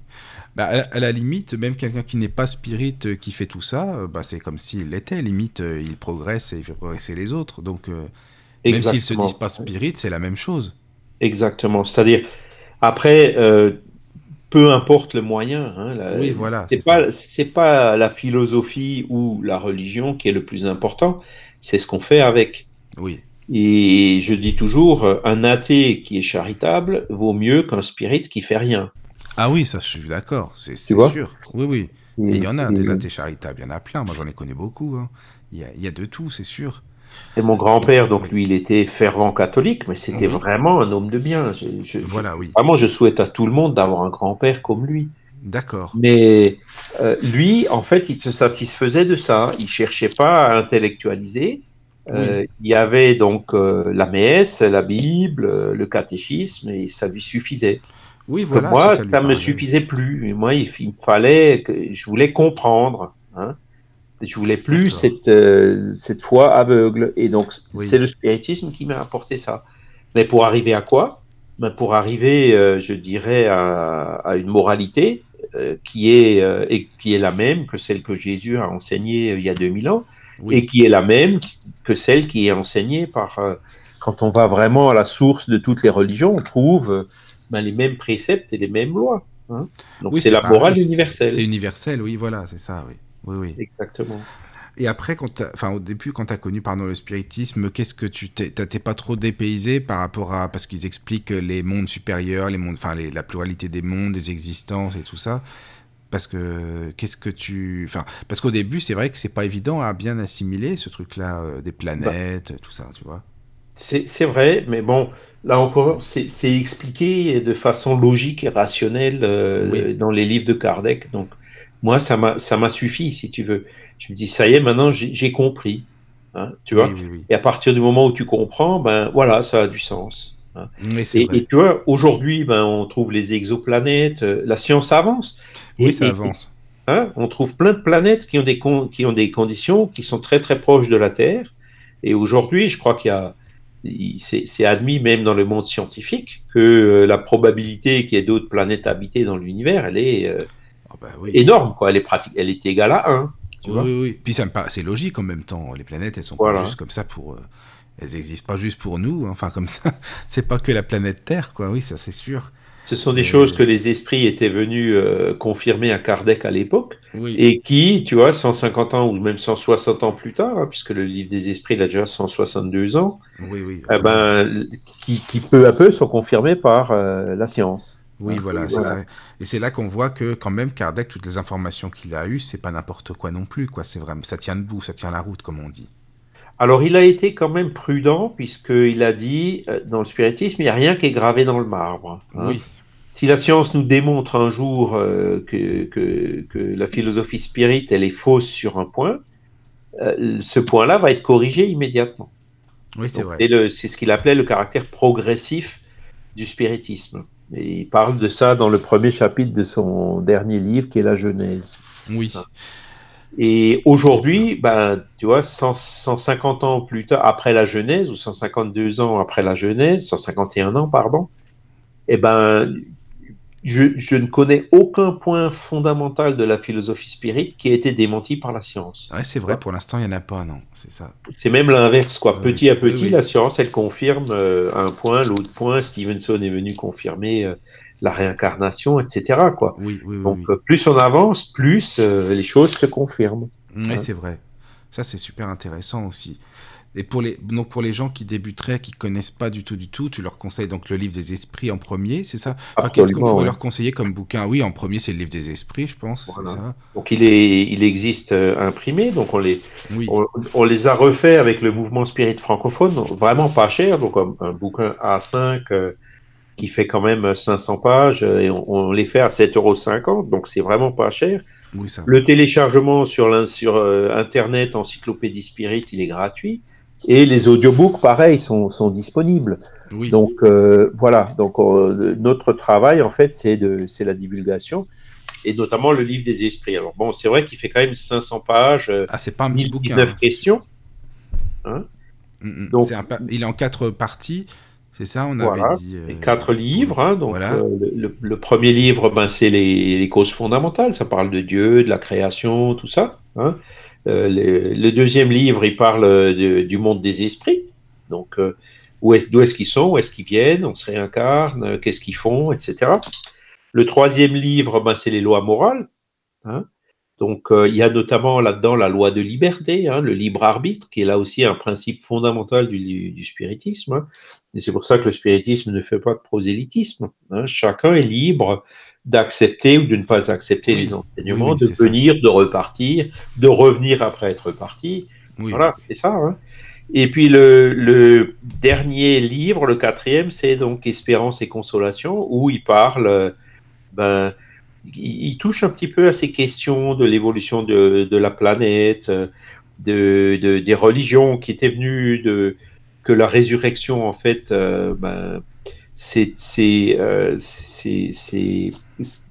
Bah, à, la limite, même quelqu'un qui n'est pas spirit euh, qui fait tout ça, euh, bah, c'est comme s'il l'était. Limite, il progresse et il fait progresser les autres. Donc, euh, même s'ils se disent pas spirit, c'est la même chose. Exactement. C'est-à-dire, après, euh, peu importe le moyen. Hein, la- Oui, voilà, C'est pas, c'est pas la philosophie ou la religion qui est le plus important. C'est ce qu'on fait avec. Oui, Et je dis toujours, un athée qui est charitable vaut mieux qu'un spirit qui fait rien. Ah oui, ça, je suis d'accord, c'est sûr. Oui, oui. Et il y en a c'est- des athées charitables, il y en a plein. Moi, j'en ai connu beaucoup. hein. Il y, a, il y a de tout, c'est sûr. Et mon grand-père, donc lui, il était fervent catholique, mais c'était Oui. vraiment un homme de bien. Je, je- Voilà, oui. Vraiment, je souhaite à tout le monde d'avoir un grand-père comme lui. D'accord. Mais euh, lui, en fait, il se satisfaisait de ça. Il cherchait pas à intellectualiser. Euh, Il y avait donc euh, la messe, la Bible, le catéchisme, et ça lui suffisait. Oui, Que voilà. moi, ça, lui me suffisait plus. Et moi, il, il me fallait que je voulais comprendre. Hein. Je voulais plus cette, euh, cette foi aveugle. Et donc, Oui. c'est le spiritisme qui m'a apporté ça. Mais pour arriver à quoi? Ben, Pour arriver, euh, je dirais, à, à une moralité euh, qui, est, euh, et qui est la même que celle que Jésus a enseignée euh, il y a 2000 ans Oui. et qui est la même que celle qui est enseignée par. euh, quand on va vraiment à la source de toutes les religions, on trouve ben, les mêmes préceptes et les mêmes lois. hein. Donc Oui, c'est la morale universelle. C'est universel, oui, voilà, c'est ça, oui. Oui, oui. Exactement. Et après, quand enfin, au début, quand tu as connu pardon, le spiritisme, qu'est-ce que tu t'es pas trop dépaysé par rapport à. Parce qu'ils expliquent les mondes supérieurs, les mondes, enfin, les- la pluralité des mondes, des existences et tout ça. Parce que qu'est-ce que tu. Enfin, parce qu'au début, c'est vrai que c'est pas évident à bien assimiler ce truc-là, euh, des planètes, tout ça, tu vois. C'est vrai, mais bon, là encore, c'est c'est expliqué de façon logique et rationnelle euh, Oui. dans les livres de Kardec. Donc, moi, ça m'a suffi, si tu veux. Je me dis, ça y est, maintenant, j'ai compris. hein, tu vois Oui, oui, oui. Et à partir du moment où tu comprends, ben voilà, ça a du sens. hein. Et, vrai. et tu vois, aujourd'hui, ben, on trouve les exoplanètes, euh, la science avance. oui, Et- ça et- avance. Hein, on trouve plein de planètes qui ont, des con- qui ont des conditions qui sont très très proches de la Terre. Et aujourd'hui, je crois qu'il y a, c'est admis même dans le monde scientifique que euh, la probabilité qu'il y ait d'autres planètes habitées dans l'univers, elle est euh, Ah bah oui. énorme, quoi. Elle est pratique, elle est égale à 1. Tu Oui, vois oui, oui. Puis ça me paraît, c'est logique en même temps. Les planètes, elles sont Voilà. pas juste comme ça pour. euh, elles existent pas juste pour nous. hein. Enfin, comme ça, c'est pas que la planète Terre, quoi. Oui, ça c'est sûr. Ce sont des choses que les esprits étaient venus euh, confirmer à Kardec à l'époque Oui. et qui, tu vois, 150 ans ou même 160 ans plus tard, hein, puisque le livre des esprits il a déjà 162 ans, Oui, oui. eh ben, qui, qui peu à peu sont confirmés par euh, la science. Oui, Ah, voilà, c'est voilà. ça. Et c'est là qu'on voit que quand même Kardec, toutes les informations qu'il a eues, c'est pas n'importe quoi non plus, quoi. C'est vraiment, ça tient debout, ça tient la route, comme on dit. Alors, il a été quand même prudent, puisqu'il a dit, euh, dans le spiritisme, il n'y a rien qui est gravé dans le marbre. hein. Oui, Si la science nous démontre un jour euh, que, que, que la philosophie spirit, elle est fausse sur un point, euh, ce point-là va être corrigé immédiatement. oui, c'est vrai. C'est ce qu'il appelait le caractère progressif du spiritisme. Et il parle de ça dans le premier chapitre de son dernier livre, qui est la Genèse. Oui, Et aujourd'hui, ben, tu vois, 100 150 ans plus tard, après la Genèse, ou 152 ans après la Genèse, 151 ans, pardon, eh ben, je, je ne connais aucun point fondamental de la philosophie spirit qui a été démenti par la science. ouais, c'est vrai. Pour l'instant, il y en a pas, non. C'est ça. C'est même l'inverse, quoi. Petit à petit, oui. la science, elle confirme euh, un point, l'autre point. Stevenson est venu confirmer euh, la réincarnation, etc., quoi. Oui, oui, oui. Donc, euh, plus on avance, plus les choses se confirment. Oui, hein. c'est vrai. Ça, c'est super intéressant aussi. Et pour les, donc pour les gens qui débuteraient, qui connaissent pas du tout, du tout, tu leur conseilles donc le livre des esprits en premier, c'est ça? Enfin, Qu'est-ce qu'on pourrait ouais. leur conseiller comme bouquin? Oui, en premier, c'est le livre des esprits, je pense, Voilà. c'est ça Donc il, est, il existe euh, imprimé, donc on les, Oui, on, on les a refaits avec le mouvement Spirit francophone, vraiment pas cher, donc un, un bouquin A5 euh, qui fait quand même 500 pages, euh, et on, on les fait à 7,50 euros, donc c'est vraiment pas cher. oui, ça. Le téléchargement sur, sur euh, Internet, Encyclopédie Spirit, il est gratuit. Et les audiobooks, pareil, sont, sont disponibles. Oui, Donc euh, voilà, donc euh, notre travail en fait c'est de c'est la divulgation et notamment le livre des esprits. Alors bon, c'est vrai qu'il fait quand même 500 pages, euh, ah, c'est pas un petit bouquin. 1019 hein. questions. Mm, mm. Donc- un Il est en quatre parties, c'est ça On Voilà, avait dit. euh, quatre livres, hein, donc voilà. le, le- le premier livre, ben, c'est les, les causes fondamentales, ça parle de Dieu, de la création, tout ça. hein. Euh, le, deuxième livre, il parle euh, du monde des esprits, donc euh, où est, d'où est-ce qu'ils sont, où est-ce qu'ils viennent, on se réincarne, qu'est-ce qu'ils font, etc. Le troisième livre, ben, c'est les lois morales. hein. Donc il y a notamment là-dedans la loi de liberté, hein, le libre arbitre, qui est là aussi un principe fondamental du, spiritisme. hein. Et c'est pour ça que le spiritisme ne fait pas de prosélytisme. Chacun est libre d'accepter ou de ne pas accepter Oui. les enseignements, Oui, oui, de ça. venir, de repartir, de revenir après être parti. Voilà, c'est ça. hein. Et puis le, le, dernier livre, le quatrième, c'est donc Espérance et Consolation, où il parle, ben, il, touche un petit peu à ces questions de l'évolution de, de, la planète, de, de, des religions qui étaient venues de que la résurrection, en fait, euh, ben, c'est euh,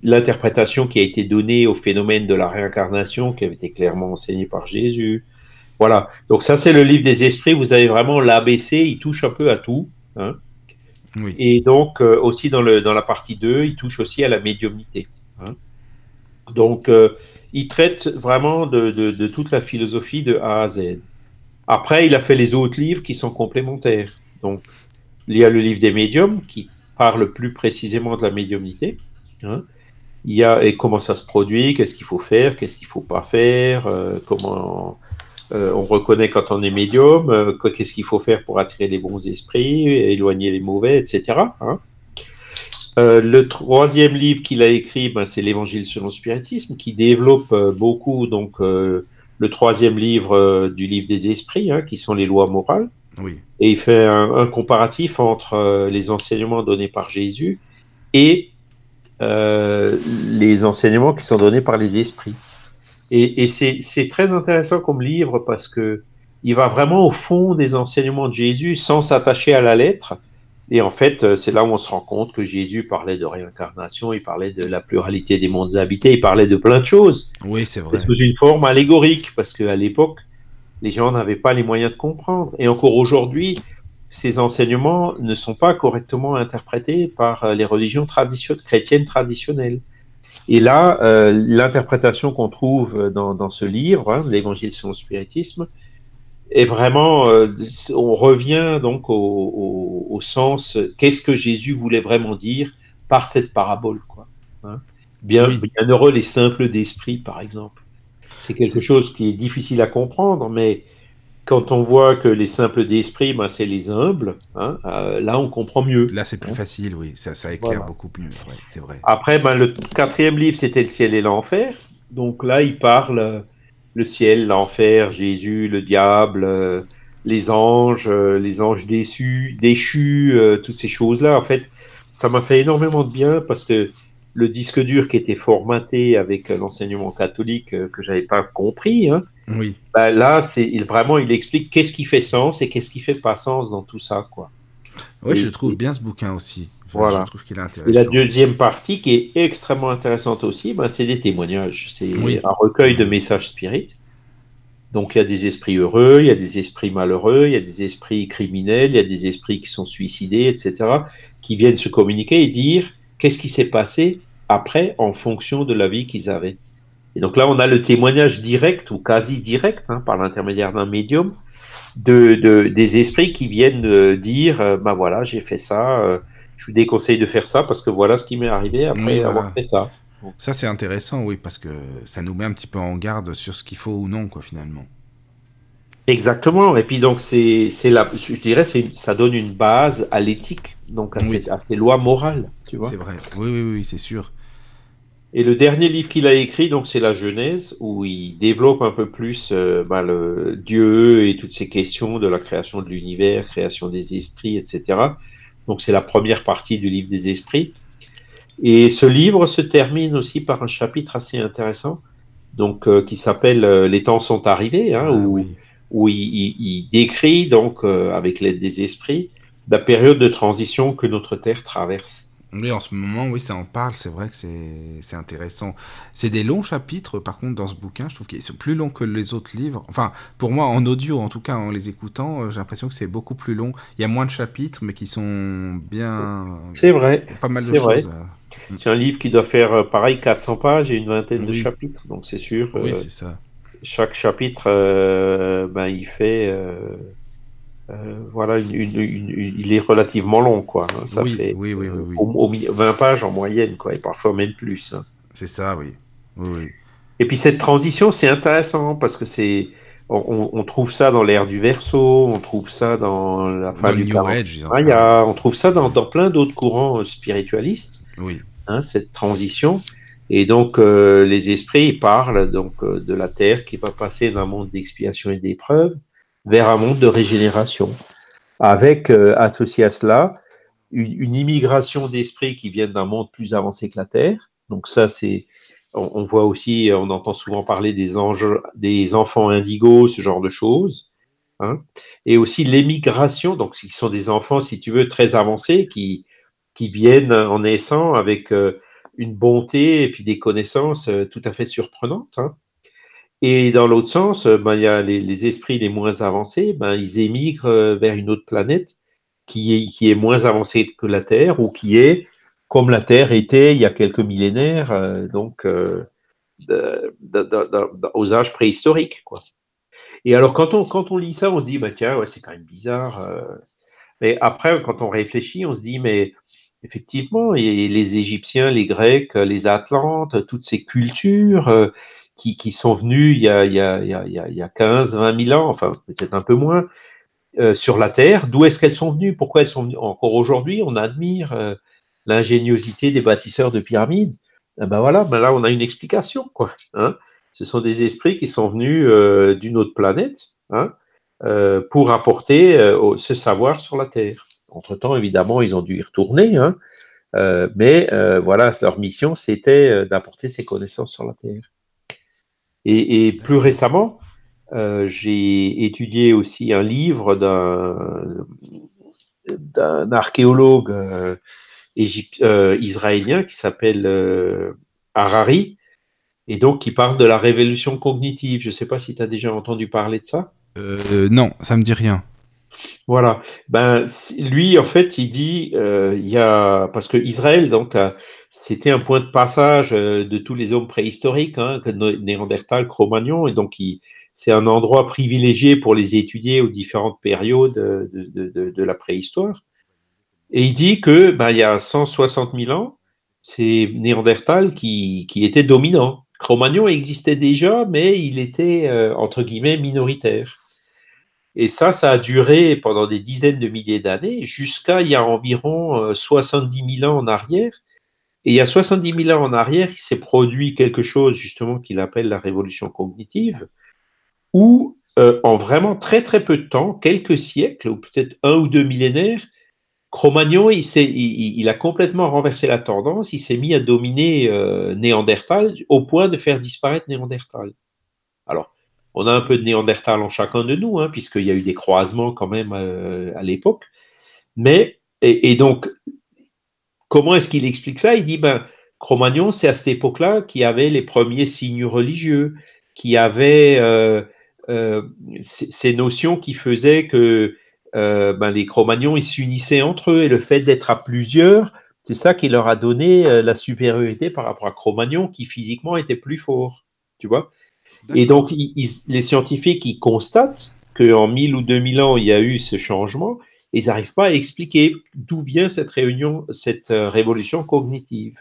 l'interprétation qui a été donnée au phénomène de la réincarnation, qui avait été clairement enseignée par Jésus. Voilà. Donc ça, c'est le livre des esprits. Vous avez vraiment l'ABC. Il touche un peu à tout. Hein. Oui. Et donc euh, aussi dans, le, dans la partie 2, il touche aussi à la médiumnité. Hein. Donc euh, il traite vraiment de, de, de, toute la philosophie de A à Z. Après, il a fait les autres livres qui sont complémentaires. Donc il y a le livre des médiums qui parle plus précisément de la médiumnité. Hein. Il y a et comment ça se produit, qu'est-ce qu'il faut faire, qu'est-ce qu'il faut pas faire, euh, comment euh, on reconnaît quand on est médium, euh, qu'est-ce qu'il faut faire pour attirer les bons esprits, éloigner les mauvais, etc. Hein. le troisième livre qu'il a écrit, ben, c'est l'Évangile selon le spiritisme, qui développe beaucoup donc le troisième livre du livre des esprits, hein, qui sont les lois morales. Et il fait un, comparatif entre euh, les enseignements donnés par Jésus et euh, les enseignements qui sont donnés par les esprits. Et, c'est très intéressant comme livre parce que il va vraiment au fond des enseignements de Jésus sans s'attacher à la lettre. Et en fait, euh, c'est là où on se rend compte que Jésus parlait de réincarnation, il parlait de la pluralité des mondes habités, il parlait de plein de choses. Oui, c'est vrai. Sous une forme allégorique, parce qu'à l'époque, les gens n'avaient pas les moyens de comprendre. Et encore aujourd'hui, ces enseignements ne sont pas correctement interprétés par euh, les religions chrétiennes traditionnelles. Et là, euh, l'interprétation qu'on trouve dans, dans, ce livre, hein, l'Évangile selon le spiritisme, est vraiment, euh, on revient donc au, au, au sens, qu'est-ce que Jésus voulait vraiment dire par cette parabole, quoi. Hein. Bien, bien heureux les simples d'esprit, par exemple c'est quelque chose qui est difficile à comprendre, mais quand on voit que les simples d'esprit, ben, c'est les humbles, hein, euh, là on comprend mieux. Là c'est plus hein? facile, oui, ça, ça éclaire beaucoup mieux, c'est vrai. Après, ben, le quatrième livre c'était le ciel et l'enfer, donc là il parle euh, le ciel, l'enfer, Jésus, le diable, euh, les anges, les anges déçus, déchus, toutes ces choses-là. En fait, ça m'a fait énormément de bien parce que le disque dur qui était formaté avec l'enseignement catholique euh, que j'avais pas compris. Hein, oui. Ben là, c'est il, vraiment, il explique qu'est-ce qui fait sens et qu'est-ce qui fait pas sens dans tout ça, quoi. Oui, je trouve bien ce bouquin aussi. voilà. Je trouve qu'il est intéressant. Et la deuxième partie qui est extrêmement intéressante aussi, ben, c'est des témoignages. C'est un recueil de messages spirites. Donc il y a des esprits heureux, il y a des esprits malheureux, il y a des esprits criminels, il y a des esprits qui sont suicidés, etc., qui viennent se communiquer et dire qu'est-ce qui s'est passé après en fonction de la vie qu'ils avaient. Et donc là, on a le témoignage direct ou quasi direct, hein, par l'intermédiaire d'un médium, de, de, des esprits qui viennent euh, dire, ben bah voilà, j'ai fait ça, euh, je vous déconseille de faire ça parce que voilà ce qui m'est arrivé après avoir fait ça. Ça, c'est intéressant, oui, parce que ça nous met un petit peu en garde sur ce qu'il faut ou non, quoi, finalement. Exactement. Et puis donc c'est c'est la je dirais ça donne une base à l'éthique donc à, ces, lois morales, tu vois. C'est vrai. Oui oui oui, c'est sûr. Et le dernier livre qu'il a écrit donc c'est la Genèse où il développe un peu plus euh, bah, le Dieu et toutes ces questions de la création de l'univers, création des esprits, etc. Donc c'est la première partie du livre des esprits. Et ce livre se termine aussi par un chapitre assez intéressant donc euh, qui s'appelle euh, Les temps sont arrivés hein, ah où où il, décrit donc euh, avec l'aide des esprits la période de transition que notre Terre traverse. Oui, en ce moment, oui, ça en parle, c'est vrai que c'est intéressant. C'est des longs chapitres, par contre, dans ce bouquin, je trouve qu'ils sont plus longs que les autres livres. Enfin, pour moi, en audio, en tout cas, en les écoutant, euh, j'ai l'impression que c'est beaucoup plus long. Il y a moins de chapitres, mais qui sont bien... C'est vrai. Pas mal de choses. Euh. C'est un livre qui doit faire, pareil, 400 pages et une vingtaine de chapitres, donc c'est sûr. Oui, c'est ça chaque chapitre, euh, ben, il fait, euh, euh, voilà, il est relativement long, quoi. Hein. ça oui, fait oui, oui, oui, 20 pages en moyenne, quoi, et parfois même plus. Hein. C'est ça, oui. oui. Et puis cette transition, c'est intéressant parce que c'est, on, trouve ça dans l'ère du verso, on trouve ça dans la fin du New Age, on trouve ça dans, dans plein d'autres courants spiritualistes. Oui. Hein, cette transition. Et donc, euh, les esprits parlent donc euh, de la terre qui va passer d'un monde d'expiation et d'épreuve vers un monde de régénération, avec associé à cela une, immigration d'esprits qui viennent d'un monde plus avancé que la Terre. Donc ça, c'est, on, voit aussi, on entend souvent parler des anges, des enfants indigos, ce genre de choses. Hein. Et aussi l'émigration, donc ce sont des enfants, si tu veux, très avancés, qui, qui viennent en naissant avec euh, une bonté et puis des connaissances euh, tout à fait surprenantes. Hein. Et dans l'autre sens, euh, ben, il y a les, esprits les moins avancés, ben, ils émigrent vers une autre planète qui est, qui est moins avancée que la Terre ou qui est comme la Terre était il y a quelques millénaires, euh, donc euh, aux âges préhistoriques. Quoi. Et alors, quand on, quand on lit ça, on se dit, bah, tiens, c'est quand même bizarre. Euh. Mais après, quand on réfléchit, on se dit, mais effectivement, les Égyptiens, les Grecs, les Atlantes, toutes ces cultures qui, qui, sont venues il y a, il y a, il y a 15, 20 000 ans, enfin peut-être un peu moins, euh, sur la Terre. D'où est-ce qu'elles sont venues? Pourquoi elles sont venues? Encore aujourd'hui, on admire euh, l'ingéniosité des bâtisseurs de pyramides. Eh ben voilà, ben là on a une explication. Quoi, hein. Ce sont des esprits qui sont venus euh, d'une autre planète hein, pour apporter ce savoir sur la Terre. Entre-temps, évidemment, ils ont dû y retourner, hein, mais voilà, leur mission, c'était d'apporter ces connaissances sur la Terre. Et, plus récemment, euh, j'ai étudié aussi un livre d'un archéologue euh, euh, israélien qui s'appelle Harari, et donc qui parle de la révolution cognitive. Je ne sais pas si tu as déjà entendu parler de ça. non, ça me dit rien. Voilà. Ben, lui, en fait, il dit, il y a, parce que Israël, donc, c'était un point de passage de tous les hommes préhistoriques, hein, Néandertal, Cro-Magnon, et donc c'est un endroit privilégié pour les étudier aux différentes périodes de, la préhistoire. Et il dit que ben, il y a 160 000 ans, c'est Néandertal qui, était dominant. Cro-Magnon existait déjà, mais il était euh, entre guillemets minoritaire. Et ça, ça a duré pendant des dizaines de milliers d'années, jusqu'à il y a environ 70 euh, 000 ans en arrière. Et il y a 70 000 ans en arrière, il s'est produit quelque chose justement qu'il appelle la révolution cognitive, où euh, en vraiment très très peu de temps, quelques siècles, ou peut-être un ou deux millénaires, Cro-Magnon, il, il, a complètement renversé la tendance, il s'est mis à dominer euh, Néandertal au point de faire disparaître Néandertal. Alors, on a un peu de Néandertal en chacun de nous, hein, puisqu'il y a eu des croisements quand même euh, à l'époque. Mais, et, donc, comment est-ce qu'il explique ça? Il dit, ben, Cro-Magnon, c'est à cette époque-là qu'il y avait les premiers signes religieux, qui avait euh, ces notions qui faisaient que euh, ben, les Cro-Magnons ils s'unissaient entre eux et le fait d'être à plusieurs, c'est ça qui leur a donné euh, la supériorité par rapport à Cro-Magnon qui physiquement était plus fort, tu vois? Et donc les scientifiques ils constatent qu'en 1000 ou 2000 ans il y a eu ce changement, et ils n'arrivent pas à expliquer d'où vient cette réunion, cette révolution cognitive.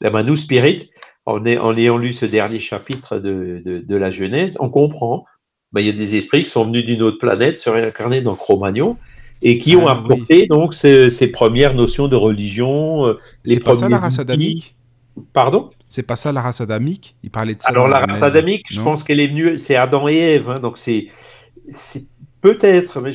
Ben, nous, Spirit, en, ayant lu ce dernier chapitre de, de la Genèse, on comprend. Ben, il y a des esprits qui sont venus d'une autre planète, se réincarner dans Cro-Magnon, et qui ont ah apporté donc ces, premières notions de religion. Euh, c'est pas ça la race adamique? Pardon? C'est pas ça la race adamique? Il parlait de ça. Alors la race adamique, je pense qu'elle est venue, c'est Adam et Ève, hein, donc c'est peut-être, mais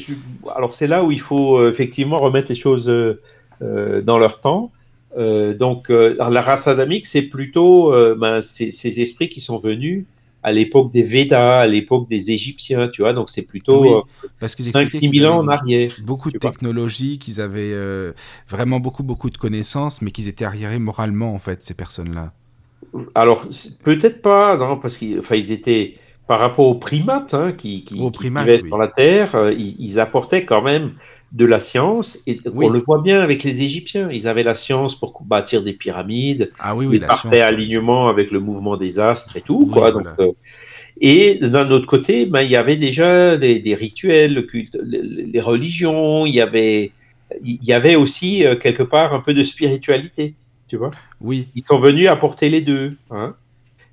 alors c'est là où il faut euh, effectivement remettre les choses euh, dans leur temps. donc la race adamique, c'est plutôt ben, ces esprits qui sont venus à l'époque des Védas, à l'époque des Égyptiens, tu vois, donc c'est plutôt euh, parce 5-6 000 ans en arrière. Beaucoup de technologies, qu'ils avaient euh, vraiment beaucoup, beaucoup de connaissances, mais qu'ils étaient arriérés moralement, en fait, ces personnes-là. Alors, peut-être pas, non, parce qu'ils ils étaient, par rapport aux primates hein, qui, qui, vivaient sur la Terre, euh, ils, apportaient quand même de la science, et on le voit bien avec les Égyptiens, ils avaient la science pour bâtir des pyramides, ah oui, alignements avec le mouvement des astres et tout, quoi. Donc, euh, et d'un autre côté, ben, il y avait déjà des, rituels, le culte, les, religions, il y avait, il y avait aussi euh, quelque part un peu de spiritualité, tu vois. Oui. Ils sont venus apporter les deux, hein.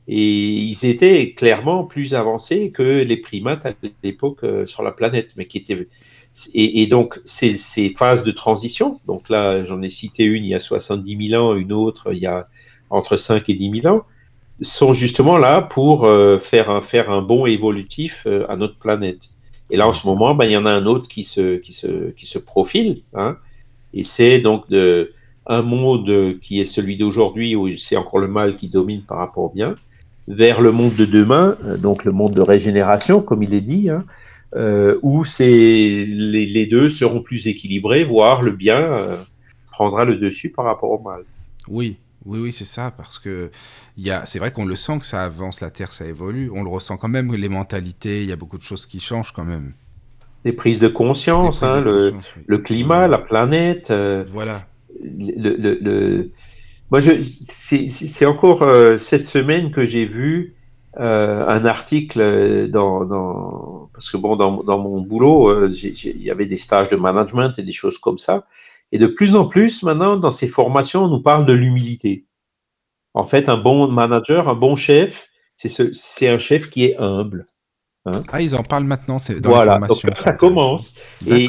Et ils étaient clairement plus avancés que les primates à l'époque euh, sur la planète, mais qui étaient et, donc, ces, phases de transition, donc là, j'en ai cité une il y a 70 000 ans, une autre il y a entre 5 et 10 000 ans, sont justement là pour euh, faire, un, faire un bond évolutif euh, à notre planète. Et là, en ce moment, ben, il y en a un autre qui se, qui se, qui se profile. Hein, et c'est donc de, un monde qui est celui d'aujourd'hui, où c'est encore le mal qui domine par rapport au bien, vers le monde de demain, euh, donc le monde de régénération, comme il est dit, hein, euh, où c'est les, les, deux seront plus équilibrés, voire le bien euh, prendra le dessus par rapport au mal. Oui, oui, oui, c'est ça, parce que c'est vrai qu'on le sent que ça avance, la Terre, ça évolue. On le ressent quand même, les mentalités, il y a beaucoup de choses qui changent quand même. Des prises de conscience, hein, le, le, climat, la planète. Euh, voilà. Le, le, Moi, c'est encore euh, cette semaine que j'ai vu euh, un article dans, dans, parce que bon, dans, dans mon boulot, il y avait des stages de management et des choses comme ça. Et de plus en plus, maintenant, dans ces formations, on nous parle de l'humilité. En fait, un bon manager, un bon chef, c'est ce, un chef qui est humble. Hein. ah, ils en parlent maintenant, c'est dans voilà. Donc, ça commence. Et,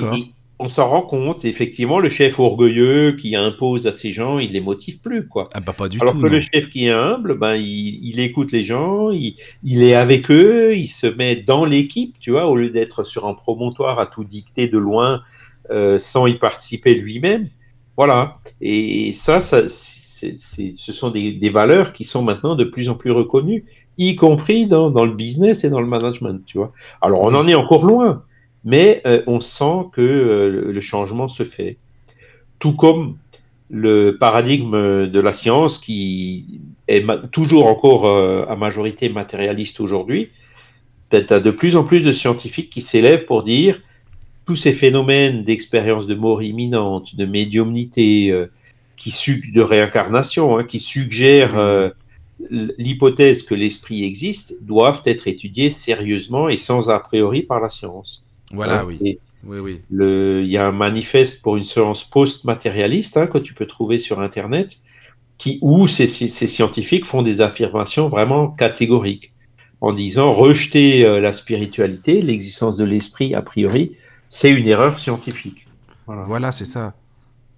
on s'en rend compte, effectivement, le chef orgueilleux qui impose à ses gens, il les motive plus, quoi. Ah bah pas du Alors que le chef qui est humble, ben il, écoute les gens, il, il, est avec eux, il se met dans l'équipe, tu vois, au lieu d'être sur un promontoire à tout dicter de loin euh, sans y participer lui-même. Voilà. Et ça, ça ce sont des, valeurs qui sont maintenant de plus en plus reconnues, y compris dans, le business et dans le management, tu vois. Alors, on en est encore loin, mais euh, on sent que euh, le changement se fait. Tout comme le paradigme de la science qui est toujours encore à majorité matérialiste aujourd'hui, peut-être de plus en plus de scientifiques qui s'élèvent pour dire tous ces phénomènes d'expérience de mort imminente, de médiumnité, euh, de réincarnation, hein, qui suggèrent euh, l'hypothèse que l'esprit existe, doivent être étudiés sérieusement et sans a priori par la science. Voilà, hein, oui. Oui, oui. Il y a un manifeste pour une science post-matérialiste hein, que tu peux trouver sur Internet, qui, où ces, ces, scientifiques font des affirmations vraiment catégoriques, en disant rejeter euh, la spiritualité, l'existence de l'esprit a priori, c'est une erreur scientifique. Voilà, c'est ça.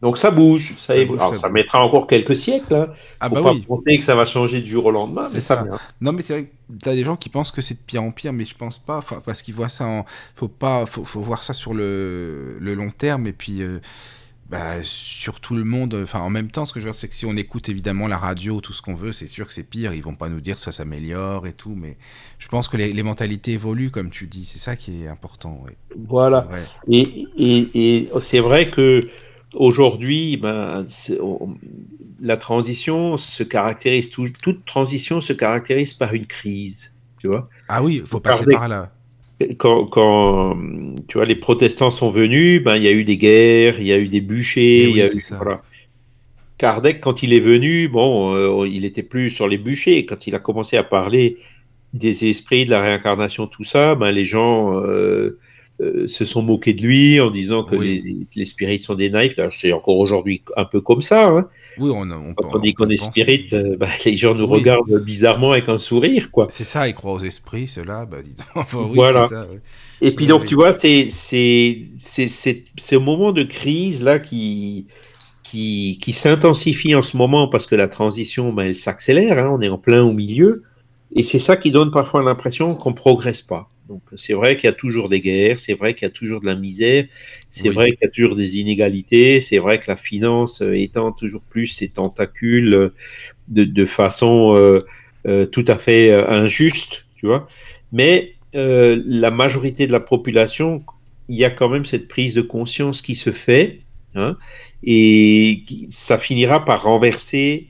Donc ça bouge, ça, ça, mettra encore quelques siècles. Hein. Ah bah pas penser que ça va changer du jour au lendemain. C'est ça. non, mais c'est vrai que as des gens qui pensent que c'est de pire en pire, mais je pense pas, parce qu'ils voient ça en, faut pas, faut, voir ça sur le, long terme et puis. Euh, bah, sur tout le monde, enfin en même temps, ce que je veux dire, c'est que si on écoute évidemment la radio, tout ce qu'on veut, c'est sûr que c'est pire. Ils vont pas nous dire ça s'améliore et tout, mais je pense que les, mentalités évoluent, comme tu dis. C'est ça qui est important. Voilà. Et, et, c'est vrai que aujourd'hui, ben, la transition se caractérise, toute transition se caractérise par une crise. Tu vois ah oui, il faut passer par là quand, tu vois, les protestants sont venus, ben, il y a eu des guerres, il y a eu des bûchers. Eh il y a eu, Kardec, quand il est venu, bon, euh, il était plus sur les bûchers. Quand il a commencé à parler des esprits, de la réincarnation, tout ça, ben, les gens euh, euh, se sont moqués de lui en disant que les, spirites sont des naïfs. C'est encore aujourd'hui un peu comme ça. Hein. Oui, on, on, Quand on, dit qu'on est spirit, euh, bah, les gens nous regardent bizarrement avec un sourire. quoi. C'est ça, ils croient aux esprits, ceux-là. Bah, voilà. Et puis donc, tu vois, c'est ce moment de crise là qui, qui, qui s'intensifie en ce moment parce que la transition, bah, elle s'accélère. Hein, on est en plein au milieu. Et c'est ça qui donne parfois l'impression qu'on progresse pas. Donc c'est vrai qu'il y a toujours des guerres, c'est vrai qu'il y a toujours de la misère, c'est vrai qu'il y a toujours des inégalités, c'est vrai que la finance euh, étend toujours plus ses tentacules euh, de, de façon euh, euh, tout à fait injuste, tu vois. Mais euh, la majorité de la population, il y a quand même cette prise de conscience qui se fait, hein, et ça finira par renverser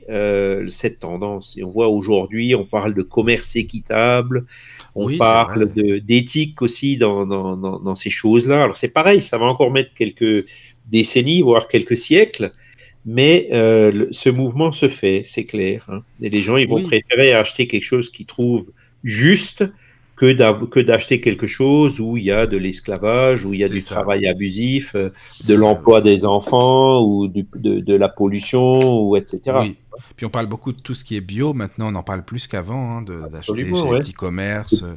cette tendance. Et on voit aujourd'hui, on parle de commerce équitable, on parle d'éthique aussi dans, dans, dans, ces choses-là. Alors c'est pareil, ça va encore mettre quelques décennies, voire quelques siècles, mais euh, ce mouvement se fait, c'est clair. Hein. Et les gens, ils vont préférer acheter quelque chose qu'ils trouvent juste que d'acheter quelque chose où il y a de l'esclavage, où il y a du travail abusif, euh, de l'emploi des enfants ou de, de, la pollution, ou etc. Oui. Puis on parle beaucoup de tout ce qui est bio, maintenant on en parle plus qu'avant, hein, d'acheter chez les petits commerces. Euh,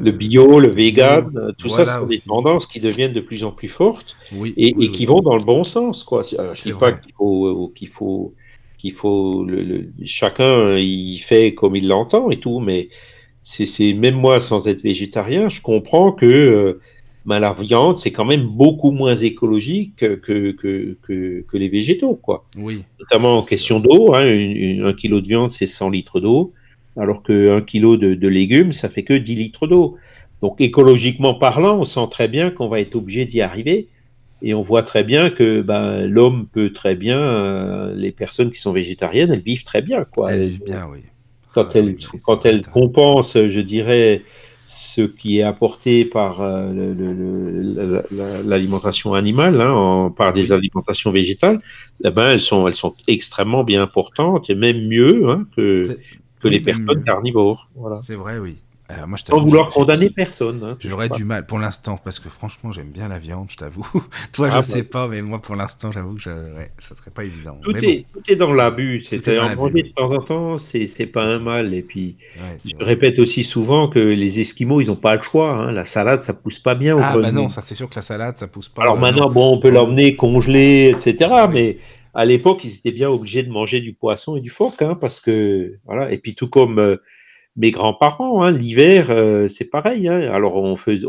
le bio, le vegan, euh, tout ça, sont des tendances qui deviennent de plus en plus fortes et, et qui vont dans le bon sens. Quoi. je ne sais pas qu'il faut, qu'il faut, qu'il faut le, chacun il fait comme il l'entend et tout, mais c'est même moi, sans être végétarien, je comprends que euh, ben, la viande, c'est quand même beaucoup moins écologique que, que, que, que les végétaux, quoi. Oui. Notamment en question d'eau, hein, un kilo de viande, c'est 100 litres d'eau, alors qu'un kilo de, de, légumes, ça fait que 10 litres d'eau. Donc écologiquement parlant, on sent très bien qu'on va être obligé d'y arriver. Et on voit très bien que ben, l'homme peut très bien, euh, les personnes qui sont végétariennes, elles vivent très bien. Quoi. Elles, vivent bien, oui. Quand elles, quand elles compensent, je dirais, ce qui est apporté par euh, l'alimentation animale, hein, en, par des alimentations végétales, eh ben, elles, sont, elles sont extrêmement bien importantes et même mieux hein, que, que les personnes carnivores. Voilà. C'est vrai, oui. Alors, moi, je Sans vouloir condamner personne. Hein, J'aurais du mal pour l'instant parce que franchement j'aime bien la viande, je t'avoue. Toi, ah, je bah. sais pas, mais moi pour l'instant, j'avoue que je... ouais, ça serait pas évident. Tout, est, bon. tout est, dans l'abus. C'est en manger de temps en temps, c'est pas un mal. Et puis, ouais, je vrai. répète aussi souvent que les Esquimaux, ils n'ont pas le choix. Hein. La salade, ça pousse pas bien. Au ah bah non, ça c'est sûr que la salade, ça pousse pas. Alors maintenant, bon, on peut l'emmener congelé, etc. Mais à l'époque, ils étaient bien obligés de manger du poisson et du phoque, hein, parce que voilà. Et puis tout comme euh, mes grands-parents, hein, l'hiver, euh, c'est pareil. Hein. Alors, on faisait,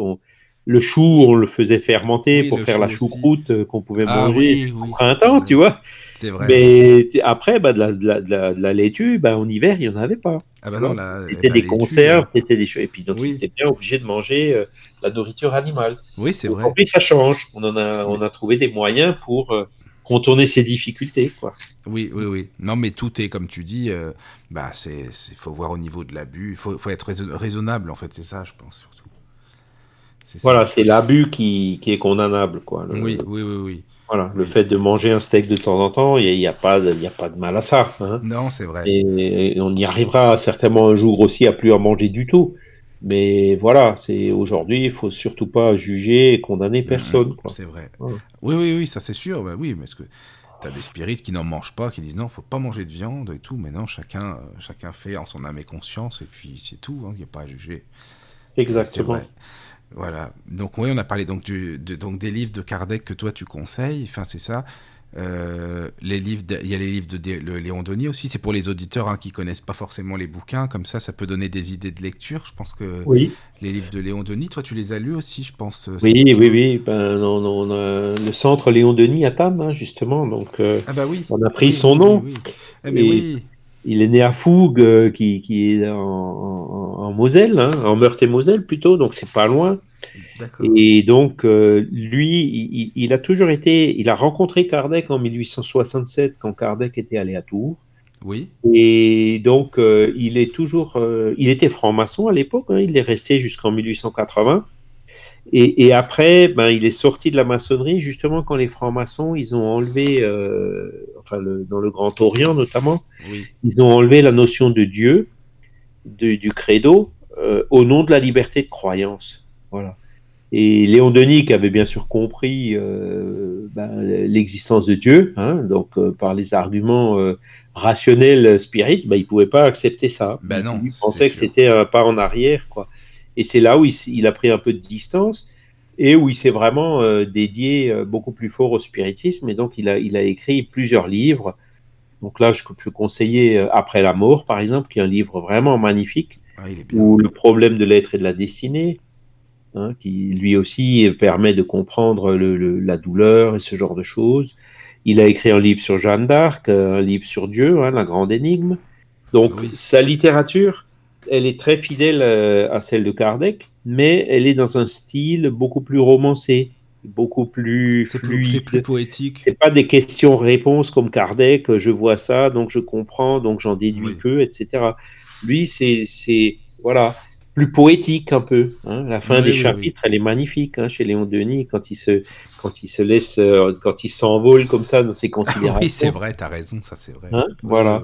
le chou, on le faisait fermenter pour faire la choucroute euh, qu'on pouvait ah manger au printemps, tu vois. C'est vrai. Mais après, bah, de, la, de, la, de, la, laitue, bah, en hiver, il n'y en avait pas. Ah bah non, c'était des conserves, c'était des choses. Et puis, donc, c'était bien obligé de manger euh, la nourriture animale. Oui, c'est vrai. Puis, ça change. On, en a, on a trouvé des moyens pour contourner ces difficultés. Quoi. Oui, oui, oui. Non, mais tout est, comme tu dis, euh, bah, c'est, faut voir au niveau de l'abus. Il faut, faut, être raisonnable, en fait, c'est ça, je pense, surtout. Voilà, c'est l'abus qui, qui, est condamnable. Quoi. oui, oui, oui, oui. Voilà, le fait de manger un steak de temps en temps, il n'y a, a, pas de, a pas de mal à ça. Hein. Non, c'est vrai. Et, on y arrivera certainement un jour aussi à plus en manger du tout. Mais voilà, c'est aujourd'hui, il faut surtout pas juger et condamner personne. C'est vrai. Oui, oui, oui, ça c'est sûr. Bah, oui, parce que tu as des spirites qui n'en mangent pas, qui disent non, faut pas manger de viande et tout. Mais non, chacun, euh, chacun fait en son âme et conscience, et puis c'est tout. Il hein, n'y a pas à juger. Exactement. Voilà. Donc oui, on a parlé donc, du, de, donc des livres de Kardec que toi tu conseilles. Enfin, c'est ça. Euh, les livres, il y a les livres de le Léon Denis aussi. C'est pour les auditeurs hein, qui connaissent pas forcément les bouquins. Comme ça, ça peut donner des idées de lecture. Je pense que oui. les livres de Léon Denis, toi, tu les as lus aussi, je pense. Euh, oui, oui, oui. Ben, on, on a le centre Léon Denis à Tam, hein, justement. Donc, euh, ah bah oui. On a pris son nom. Eh, mais oui. Il est né à Fougue, qui, qui, est en, en, en Moselle, hein, en Meurthe-et-Moselle plutôt. Donc, c'est pas loin. Et donc, euh, lui, il, il, a toujours été. Il a rencontré Kardec en 1867 quand Kardec était allé à Tours. Oui. Et donc, euh, il est toujours. Euh, il était franc-maçon à l'époque. Hein, il est resté jusqu'en 1880. Et, et, après, ben, il est sorti de la maçonnerie justement quand les francs-maçons ils ont enlevé, enfin le, dans le Grand Orient notamment, oui. ils ont enlevé la notion de Dieu, de, du credo, au nom de la liberté de croyance. Voilà. Et Léon Denis, qui avait bien sûr compris euh, ben, l'existence de Dieu, hein, donc euh, par les arguments euh, rationnels spirites, ben, il pouvait pas accepter ça. Ben non, il pensait que c'était un pas en arrière, quoi. Et c'est là où il, il, a pris un peu de distance et où il s'est vraiment dédié beaucoup plus fort au spiritisme. Et donc il a, il a écrit plusieurs livres. Donc là, je peux conseiller Après la mort, par exemple, qui est un livre vraiment magnifique, ah, où le problème de l'être et de la destinée hein, qui lui aussi permet de comprendre le, le, la douleur et ce genre de choses. Il a écrit un livre sur Jeanne d'Arc, un livre sur Dieu, hein, la grande énigme. Donc oui. sa littérature, elle est très fidèle euh, à celle de Kardec, mais elle est dans un style beaucoup plus romancé, beaucoup plus c'est plus, plus, poétique. C'est pas des questions-réponses comme Kardec, je vois ça, donc je comprends, donc j'en déduis oui. que, etc. Lui, c'est voilà, plus poétique un peu. Hein. La fin oui, des oui, chapitres, oui. elle est magnifique hein, chez Léon Denis quand il se, quand il se laisse, euh, quand il s'envole comme ça dans ses considérations. oui, c'est vrai, tu as raison, ça c'est vrai. Hein voilà.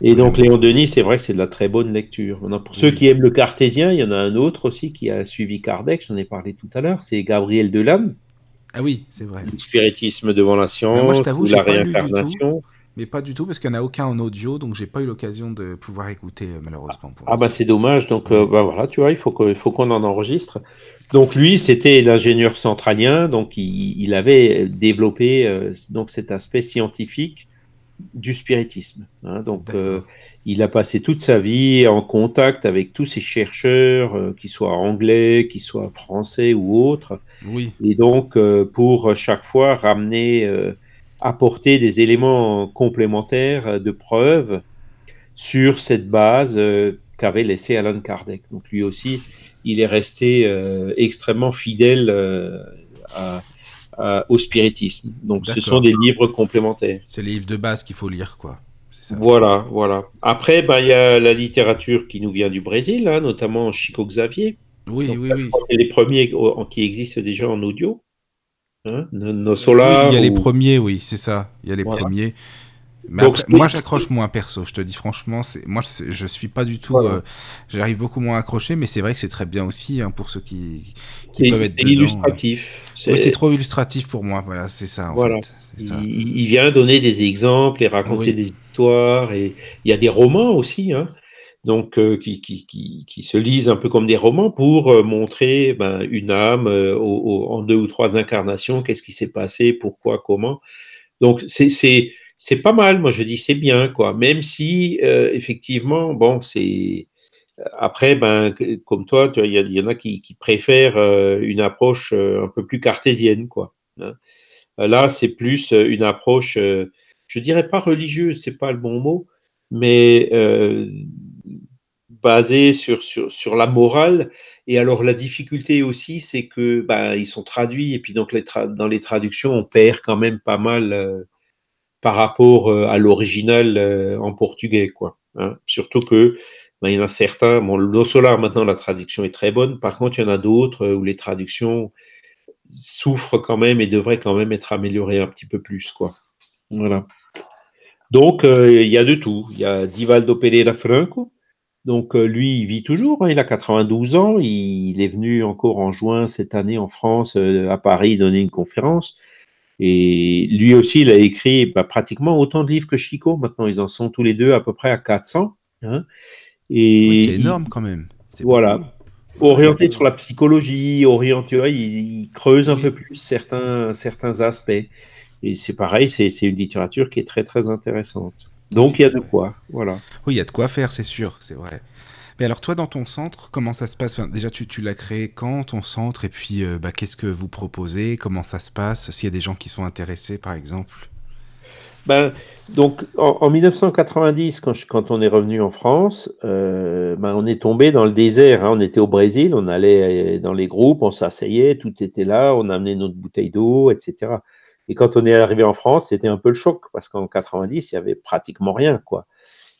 Et donc Léon Denis, c'est vrai que c'est de la très bonne lecture. Maintenant, pour ceux qui aiment le cartésien, il y en a un autre aussi qui a suivi Kardec, j'en ai parlé tout à l'heure, c'est Gabriel Delam. Ah oui, c'est vrai. Le spiritisme devant la science, moi, la réincarnation mais pas du tout parce qu'il n'y en a aucun en audio, donc j'ai pas eu l'occasion de pouvoir écouter euh, malheureusement. ah bah c'est dommage, donc euh, bah voilà, tu vois, il faut qu'on faut qu'on en enregistre. Donc lui, c'était l'ingénieur centralien, donc il, il avait développé euh, donc cet aspect scientifique du spiritisme. Hein, donc il a passé toute sa vie en contact avec tous ces chercheurs, euh, qu'ils soient anglais, qu'ils soient français ou autres. Oui. Et donc, euh, pour chaque fois ramener, euh, apporter des éléments complémentaires de preuve sur cette base qu'avait laissé Alan Kardec. Donc, lui aussi, il est resté extrêmement fidèle au spiritisme. Donc, ce sont des livres complémentaires. C'est les livres de base qu'il faut lire, quoi. Voilà, voilà. Après, ben, il y a la littérature qui nous vient du Brésil, hein, notamment Chico Xavier. Oui, oui, oui. Les premiers qui existent déjà en audio. Hein, nos il y a les premiers, oui, c'est ça. Il y a les premiers. Mais moi, j'accroche moins perso. Je te dis franchement, moi, je suis pas du tout. Euh, j'arrive beaucoup moins à accrocher, mais c'est vrai que c'est très bien aussi hein, pour ceux qui, peuvent être dedans. illustratif. c'est trop illustratif pour moi. Voilà, c'est ça. En voilà. fait. Il, vient donner des exemples et raconter des histoires. Et il y a des romans aussi, hein, donc euh, qui, qui, qui, se lisent un peu comme des romans pour euh, montrer ben, une âme euh, en deux ou trois incarnations, qu'est-ce qui s'est passé, pourquoi, comment. Donc c'est pas mal. Moi je dis c'est bien quoi. Même si effectivement bon c'est après, ben, comme toi, il y, en a qui, qui préfèrent une approche un peu plus cartésienne, quoi. Hein. Là, c'est plus une approche, je dirais pas religieuse, c'est pas le bon mot, mais basée sur, sur, sur, la morale. Et alors la difficulté aussi, c'est que ben, ils sont traduits et puis donc les dans les traductions, on perd quand même pas mal par rapport à l'original en portugais, quoi. Hein. Surtout que ben, il y en a certains. Bon, l'eau solar maintenant la traduction est très bonne. Par contre, il y en a d'autres où les traductions souffre quand même et devrait quand même être amélioré un petit peu plus, quoi. Voilà. Donc, euh, il y a de tout. Il y a Divaldo Pereira Franco. Donc, euh, lui, il vit toujours. Hein. il a 92 ans. Il, est venu encore en juin cette année en France, euh, à Paris, donner une conférence. Et lui aussi, il a écrit bah, pratiquement autant de livres que Chico. Maintenant, ils en sont tous les deux à peu près à 400. Hein. et c'est énorme quand même. Voilà orienté sur la psychologie, orienté, il, creuse un peu plus certains, certains aspects. Et c'est pareil, c'est une littérature qui est très très intéressante. Donc il y a de quoi, voilà. Oui, il y a de quoi faire, c'est sûr, c'est vrai. Mais alors toi, dans ton centre, comment ça se passe? Déjà, tu, tu l'as créé quand, ton centre? Et puis, euh, bah, qu'est-ce que vous proposez? Comment ça se passe? S'il y a des gens qui sont intéressés, par exemple? Ben, donc, en, 1990, quand, quand, on est revenu en France, euh, ben, on est tombé dans le désert. Hein. On était au Brésil, on allait euh, dans les groupes, on s'asseyait, tout était là, on amenait notre bouteille d'eau, etc. Et quand on est arrivé en France, c'était un peu le choc parce qu'en 90, il y avait pratiquement rien, quoi.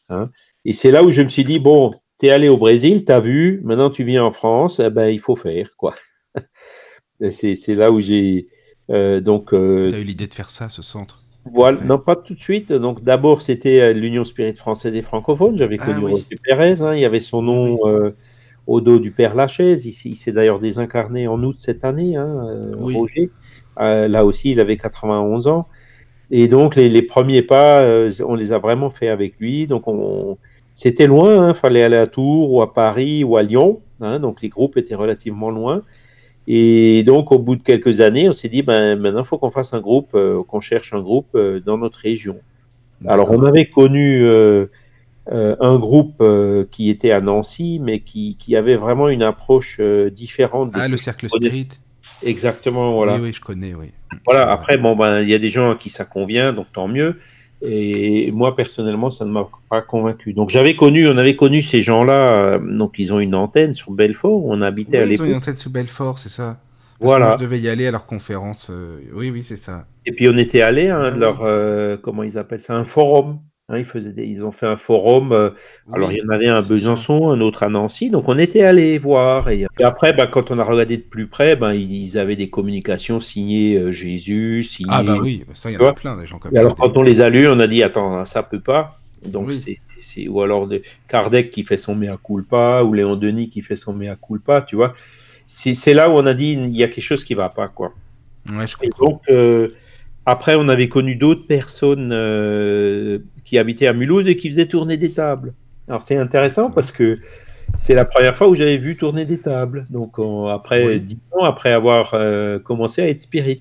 Hein. Et c'est là où je me suis dit bon, t'es allé au Brésil, t'as vu, maintenant tu viens en France, eh ben il faut faire, quoi. c'est là où j'ai euh, donc. Euh, T'as eu l'idée de faire ça, ce centre? Voilà, non pas tout de suite. Donc d'abord c'était euh, l'Union Spirit Française des francophones. J'avais ah connu ah, Pérez. Hein. il y avait son nom euh, au dos du Père Lachaise. Il, il s'est d'ailleurs désincarné en août cette année, hein, euh, Roger. Là aussi, il avait 91 ans. Et donc les, les premiers pas, on les a vraiment fait avec lui. Donc on, c'était loin. Il hein. fallait aller à Tours ou à Paris ou à Lyon. Hein. donc les groupes étaient relativement loin. Et donc, au bout de quelques années, on s'est dit, ben, maintenant, il faut qu'on fasse un groupe, euh, qu'on cherche un groupe euh, dans notre région. Alors, on avait connu euh, un groupe qui était à Nancy, mais qui, qui avait vraiment une approche différente. Ah, le Cercle Spirit Exactement, voilà. Oui, oui, je connais, oui. Voilà, après, bon, ben, il y a des gens à qui ça convient, donc tant mieux. Et moi, personnellement, ça ne m'a pas convaincu. Donc, j'avais connu, on avait connu ces gens-là. Euh, donc, ils ont une antenne sur Belfort. On habitait à l'époque. Ils ont une antenne sur Belfort, c'est ça. voilà. je devais y aller à leur conférence. Euh, oui, oui, c'est ça. Et puis, on était allé à hein, ah leur, euh, comment ils appellent ça, un forum. Hein, ils, faisaient ils ont fait un forum. Euh, alors, il y en avait un à Besançon, un autre à Nancy. Donc, on était allé voir. Et, après, bah, quand on a regardé de plus près, bah, ils, avaient des communications signées euh, Jésus. Signées... Ah, bah oui, ça, il y en a plein, des gens comme ça. Alors, quand on les a lus, on a dit Attends, ça peut pas. Donc, c'est, ou alors de Kardec qui fait son mea culpa, ou Léon Denis qui fait son mea culpa, tu vois. C'est, là où on a dit Il y a quelque chose qui va pas, quoi. Ouais, je comprends. donc, euh, après, on avait connu d'autres personnes qui habitait à Mulhouse et qui faisait tourner des tables. Alors c'est intéressant parce que c'est la première fois où j'avais vu tourner des tables. Donc après dix ans, après avoir euh, commencé à être spirit.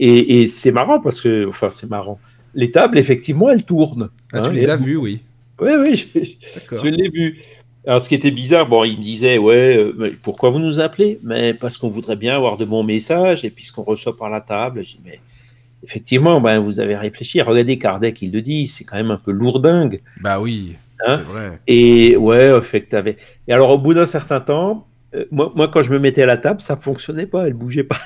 Et, c'est marrant parce que, enfin c'est marrant. Les tables, effectivement, elles tournent. Ah, tu hein, les as vues, oui. Oui, oui, je, je l'ai vu. Alors, ce qui était bizarre, bon, il me disait, ouais, euh, pourquoi vous nous appelez? Mais parce qu'on voudrait bien avoir de bons messages et puis ce qu'on reçoit par la table. J'ai dit, mais effectivement, ben, vous avez réfléchi. Regardez Kardec, il le dit, c'est quand même un peu lourdingue. Bah oui, hein c'est vrai. Et ouais, effectivement. Et alors, au bout d'un certain temps, euh, moi, moi, quand je me mettais à la table, ça fonctionnait pas, elle bougeait pas.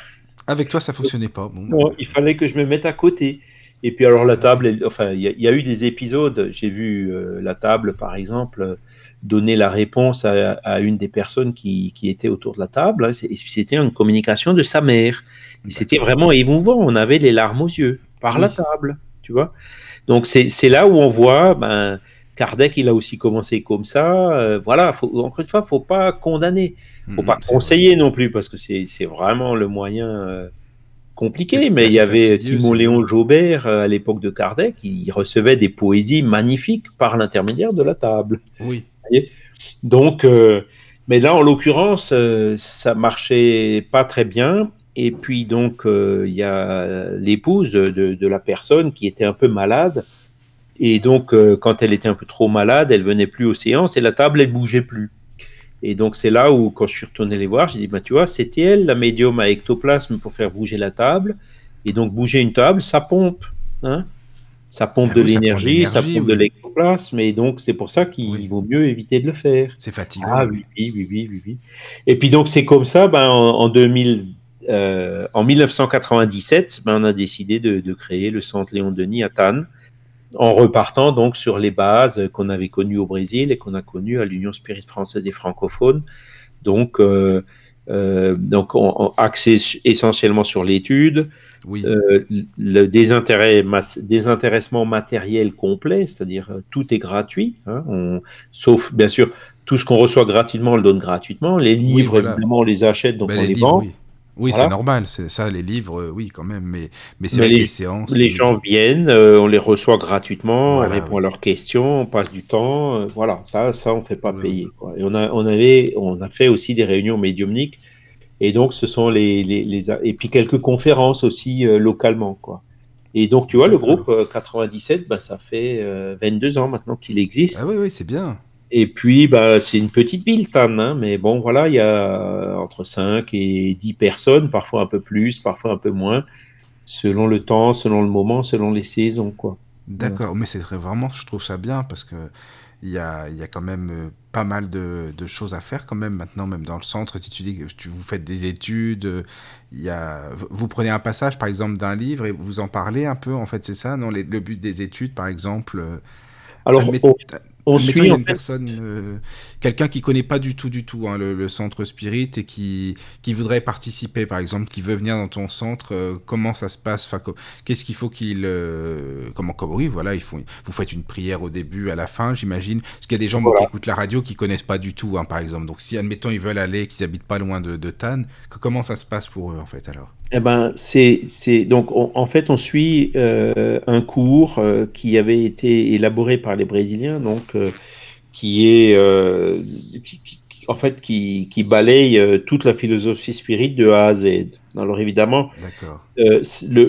Avec toi, ça fonctionnait pas. Bon, non, il fallait que je me mette à côté. Et puis alors la table, enfin, il y, a eu des épisodes. J'ai vu euh, la table, par exemple, donner la réponse à, une des personnes qui, qui, était autour de la table. Hein. C'était une communication de sa mère. C'était vraiment émouvant. On avait les larmes aux yeux par la table, tu vois. Donc c'est là où on voit, ben, Kardec, il a aussi commencé comme ça. Euh, voilà, faut, encore une fois, faut pas condamner, faut mmh, pas conseiller non plus parce que c'est vraiment le moyen. Euh, compliqué, mais il y avait Timon Léon Jaubert euh, à l'époque de Kardec, il recevait des poésies magnifiques par l'intermédiaire de la table. Oui. Donc, euh, mais là, en l'occurrence, euh, ça marchait pas très bien. Et puis, donc, il y a l'épouse de, la personne qui était un peu malade. Et donc, quand elle était un peu trop malade, elle venait plus aux séances et la table, elle bougeait plus. Et donc, c'est là où, quand je suis retourné les voir, j'ai dit, bah, tu vois, c'était elle, la médium à ectoplasme pour faire bouger la table. Et donc, bouger une table, ça pompe. Hein ça pompe ah de l'énergie, ça, pompe de l'ectoplasme. Et donc, c'est pour ça qu'il vaut mieux éviter de le faire. C'est fatigant. Ah oui, oui, oui, oui, oui. Et puis, donc, c'est comme ça, ben, en, 2000, euh, en 1997, ben, on a décidé de, de, créer le centre Léon Denis à Tannes en repartant donc sur les bases qu'on avait connues au Brésil et qu'on a connues à l'Union Spirit française des francophones. Donc, euh, euh, donc on, axé essentiellement sur l'étude, le désintéressement matériel complet, c'est-à-dire tout est gratuit, hein, on, sauf bien sûr tout ce qu'on reçoit gratuitement, on le donne gratuitement. Les livres, évidemment, on les achète, donc ben, on les, vend. Oui, c'est normal, c'est ça, les livres, euh, oui, quand même, mais, mais c'est les, séances. Les gens viennent, euh, on les reçoit gratuitement, on répond à leurs questions, on passe du temps, euh, voilà, ça, ça, on fait pas payer. Quoi. Et on a, on, avait, on a fait aussi des réunions médiumniques, et donc ce sont les. les, les et puis quelques conférences aussi localement, quoi. Et donc, tu vois, le groupe 97, bah, ça fait 22 ans maintenant qu'il existe. Ah oui, oui, c'est bien. Et puis, bah, c'est une petite ville, Tannes, hein, mais bon, voilà, il y a entre 5 et 10 personnes, parfois un peu plus, parfois un peu moins, selon le temps, selon le moment, selon les saisons, quoi. D'accord, mais c'est vraiment, je trouve ça bien parce que il y a, y a quand même euh, pas mal de, de, choses à faire quand même maintenant, même dans le centre. Si tu dis que tu, vous faites des études, il y a, vous prenez un passage par exemple d'un livre et vous en parlez un peu, en fait, c'est ça, non? Le but des études, par exemple. Euh, Alors, on suit une personne, euh, quelqu'un qui connaît pas du tout, du tout hein, le, centre Spirit et qui, qui voudrait participer, par exemple, qui veut venir dans ton centre, euh, comment ça se passe? Qu'est-ce qu'il faut qu'il, euh, comment, comment, oui, voilà, il faut, vous faites une prière au début, à la fin, j'imagine, parce qu'il y a des gens qui écoutent la radio qui connaissent pas du tout, hein, par exemple. Donc, si admettons ils veulent aller, qu'ils habitent pas loin de, de Tannes, comment ça se passe pour eux en fait alors? Eh ben, c'est, c'est donc en fait on suit euh, un cours euh, qui avait été élaboré par les Brésiliens, donc euh, qui est en fait qui, qui balaye toute la philosophie spirit de A à Z. Alors évidemment, le,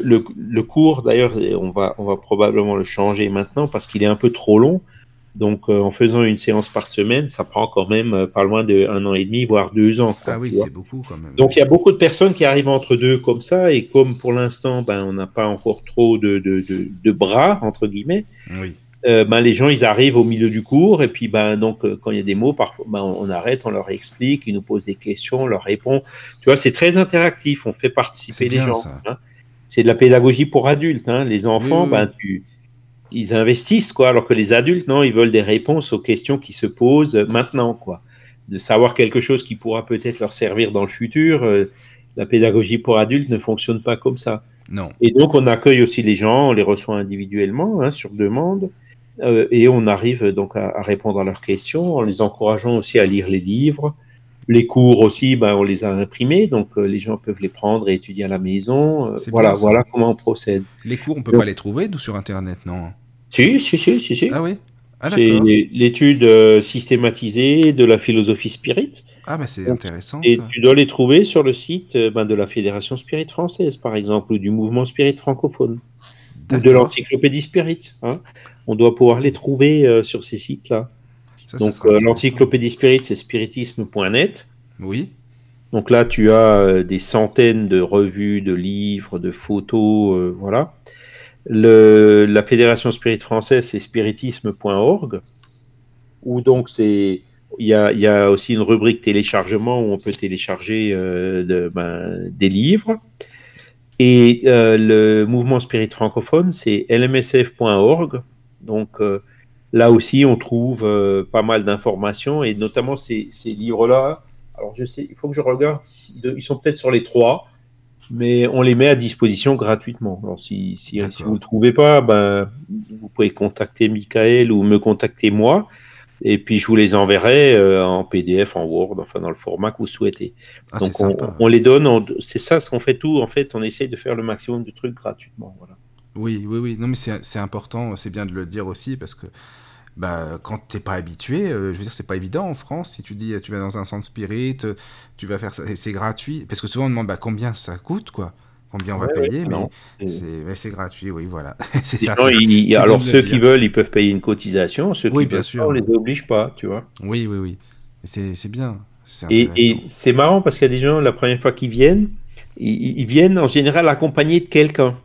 le, le, cours d'ailleurs on va on va probablement le changer maintenant parce qu'il est un peu trop long. Donc, euh, en faisant une séance par semaine, ça prend quand même euh, pas loin d'un an et demi, voire deux ans. ah oui, c'est beaucoup quand même. Donc, il y a beaucoup de personnes qui arrivent entre deux comme ça, et comme pour l'instant, ben, on n'a pas encore trop de, de, de, de, bras, entre guillemets, oui. euh, ben, les gens, ils arrivent au milieu du cours, et puis, ben, donc, quand il y a des mots, parfois, ben, on arrête, on leur explique, ils nous posent des questions, on leur répond. Tu vois, c'est très interactif, on fait participer les gens. Hein. C'est de la pédagogie pour adultes. Hein. Les enfants, ben, tu ils investissent, quoi, alors que les adultes, non, ils veulent des réponses aux questions qui se posent maintenant, quoi. De savoir quelque chose qui pourra peut-être leur servir dans le futur. Euh, la pédagogie pour adultes ne fonctionne pas comme ça. Non. Et donc, on accueille aussi les gens, on les reçoit individuellement, hein, sur demande, euh, et on arrive donc à, répondre à leurs questions en les encourageant aussi à lire les livres. Les cours aussi, ben, on les a imprimés, donc euh, les gens peuvent les prendre et étudier à la maison. voilà, voilà comment on procède. Les cours, on peut pas les trouver sur Internet, non? Si, si, si, si. si. Ah oui ah, C'est l'étude euh, systématisée de la philosophie spirit. Ah, bah c'est intéressant. Et tu dois les trouver sur le site euh, ben, de la Fédération Spirit Française, par exemple, ou du mouvement Spirit francophone, ou de l'encyclopédie Spirit. Hein. on doit pouvoir les trouver euh, sur ces sites-là. Donc euh, l'encyclopédie spirit, c'est spiritisme.net. Oui. Donc là, tu as euh, des centaines de revues, de livres, de photos, voilà. Le, la Fédération Spirit française, c'est spiritisme.org, où donc c'est il y, a, y, a, aussi une rubrique téléchargement où on peut télécharger de, ben, des livres. Et le mouvement spirit francophone, c'est lmsf.org. Donc euh, là aussi, on trouve euh, pas mal d'informations et notamment ces, livres-là. Alors je sais, il faut que je regarde, ils sont peut-être sur les trois, mais on les met à disposition gratuitement. Alors si, si, vous ne le trouvez pas, ben, vous pouvez contacter Michael ou me contacter moi. Et puis je vous les enverrai euh, en PDF, en Word, enfin dans le format que vous souhaitez. Ah, Donc on, les donne, c'est ça ce qu'on fait tout. En fait, on essaye de faire le maximum de trucs gratuitement. Voilà. Oui, oui, oui. Non, mais c'est important, c'est bien de le dire aussi, parce que bah, quand t'es pas habitué, euh, je veux dire, c'est pas évident en France. Si tu dis, tu vas dans un centre spirit, euh, tu vas faire ça, c'est gratuit. Parce que souvent on demande bah, combien ça coûte, quoi? Combien on va payer, mais c'est gratuit, oui, voilà. ça, alors ceux qui veulent, ils peuvent payer une cotisation. Ceux qui bien sûr. on les oblige pas, tu vois. Oui, oui, oui. C'est bien. Et, et c'est marrant parce qu'il y a des gens, la première fois qu'ils viennent, ils viennent en général accompagnés de quelqu'un.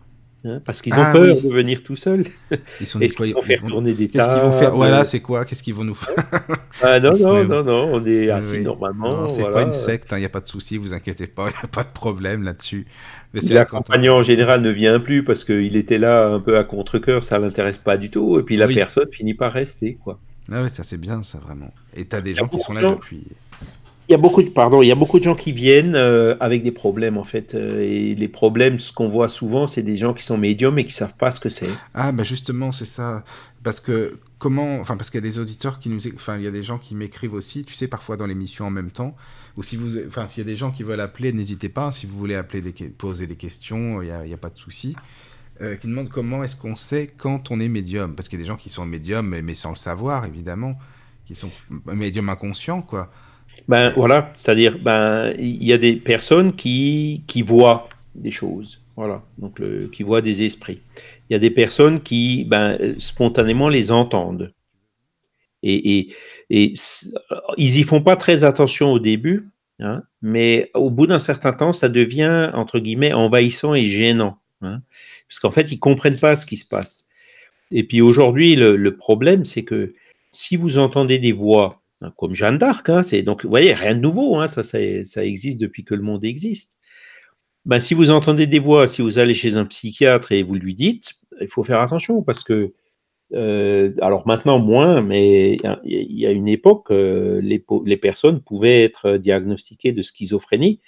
Hein, parce qu'ils ont ah peur de venir tout seuls. Ils sont des Ils vont faire tourner des Qu'est-ce qu'ils vont faire Voilà, c'est quoi Qu'est-ce qu'ils vont nous faire ah, Non, non, non, non, on est assis normalement. C'est pas une secte, il hein, n'y a pas de souci, vous inquiétez pas, il n'y a pas de problème là-dessus. L'accompagnant en général ne vient plus parce qu'il était là un peu à contre-coeur, ça l'intéresse pas du tout, et puis la personne finit par rester. quoi. Ah ouais, ça c'est bien ça vraiment. Et tu as des gens qui sont là depuis il y a beaucoup de pardon, il y a beaucoup de gens qui viennent euh, avec des problèmes en fait. Euh, et les problèmes, ce qu'on voit souvent, c'est des gens qui sont médiums et qui savent pas ce que c'est. Ah bah justement, c'est ça. Parce que comment, enfin parce qu'il y a des auditeurs qui nous, enfin il y a des gens qui m'écrivent aussi. Tu sais parfois dans l'émission en même temps. Ou si vous, enfin s'il y a des gens qui veulent appeler, n'hésitez pas. Si vous voulez appeler, poser des questions, il n'y a, pas de souci. Euh, qui demandent comment est-ce qu'on sait quand on est médium. Parce qu'il y a des gens qui sont médiums mais sans le savoir évidemment, qui sont médiums inconscients quoi. Ben voilà, c'est-à-dire, ben il y a des personnes qui, qui voient des choses, voilà, donc qui voient des esprits. Il y a des personnes qui, ben, spontanément les entendent. Et, et, et ils y font pas très attention au début, hein, mais au bout d'un certain temps, ça devient entre guillemets envahissant et gênant, hein, parce qu'en fait, ils comprennent pas ce qui se passe. Et puis aujourd'hui, le, le problème, c'est que si vous entendez des voix comme Jeanne d'Arc. Hein, c'est donc, vous voyez, rien de nouveau. Hein, ça, ça, ça, existe depuis que le monde existe. Ben, si vous entendez des voix, si vous allez chez un psychiatre et vous lui dites, il faut faire attention parce que, euh, alors maintenant moins, mais il y a une époque, euh, les, les, personnes pouvaient être diagnostiquées de schizophrénie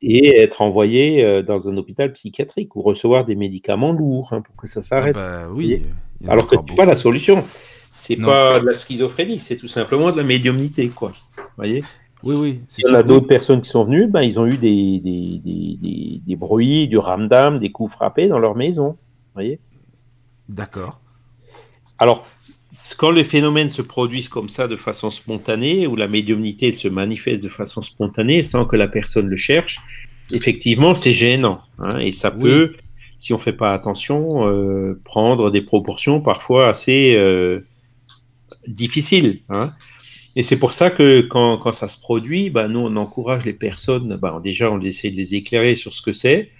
et être envoyées euh, dans un hôpital psychiatrique ou recevoir des médicaments lourds pour que ça s'arrête. Ah bah oui, alors que c'est pas la solution c'est pas de la schizophrénie, c'est tout simplement de la médiumnité, quoi. voyez? Oui, oui. Il y a d'autres personnes qui sont venues, ben, ils ont eu des, des, des, des, bruits, du ramdam, des coups frappés dans leur maison. voyez? D'accord. Alors, quand les phénomènes se produisent comme ça de façon spontanée, ou la médiumnité se manifeste de façon spontanée sans que la personne le cherche, effectivement, c'est gênant. Hein, et ça peut, si on ne fait pas attention, euh, prendre des proportions parfois assez, euh, difficile. Hein. Et c'est pour ça que quand, quand, ça se produit, ben, nous, on encourage les personnes, ben, déjà, on essaie de les éclairer sur ce que c'est,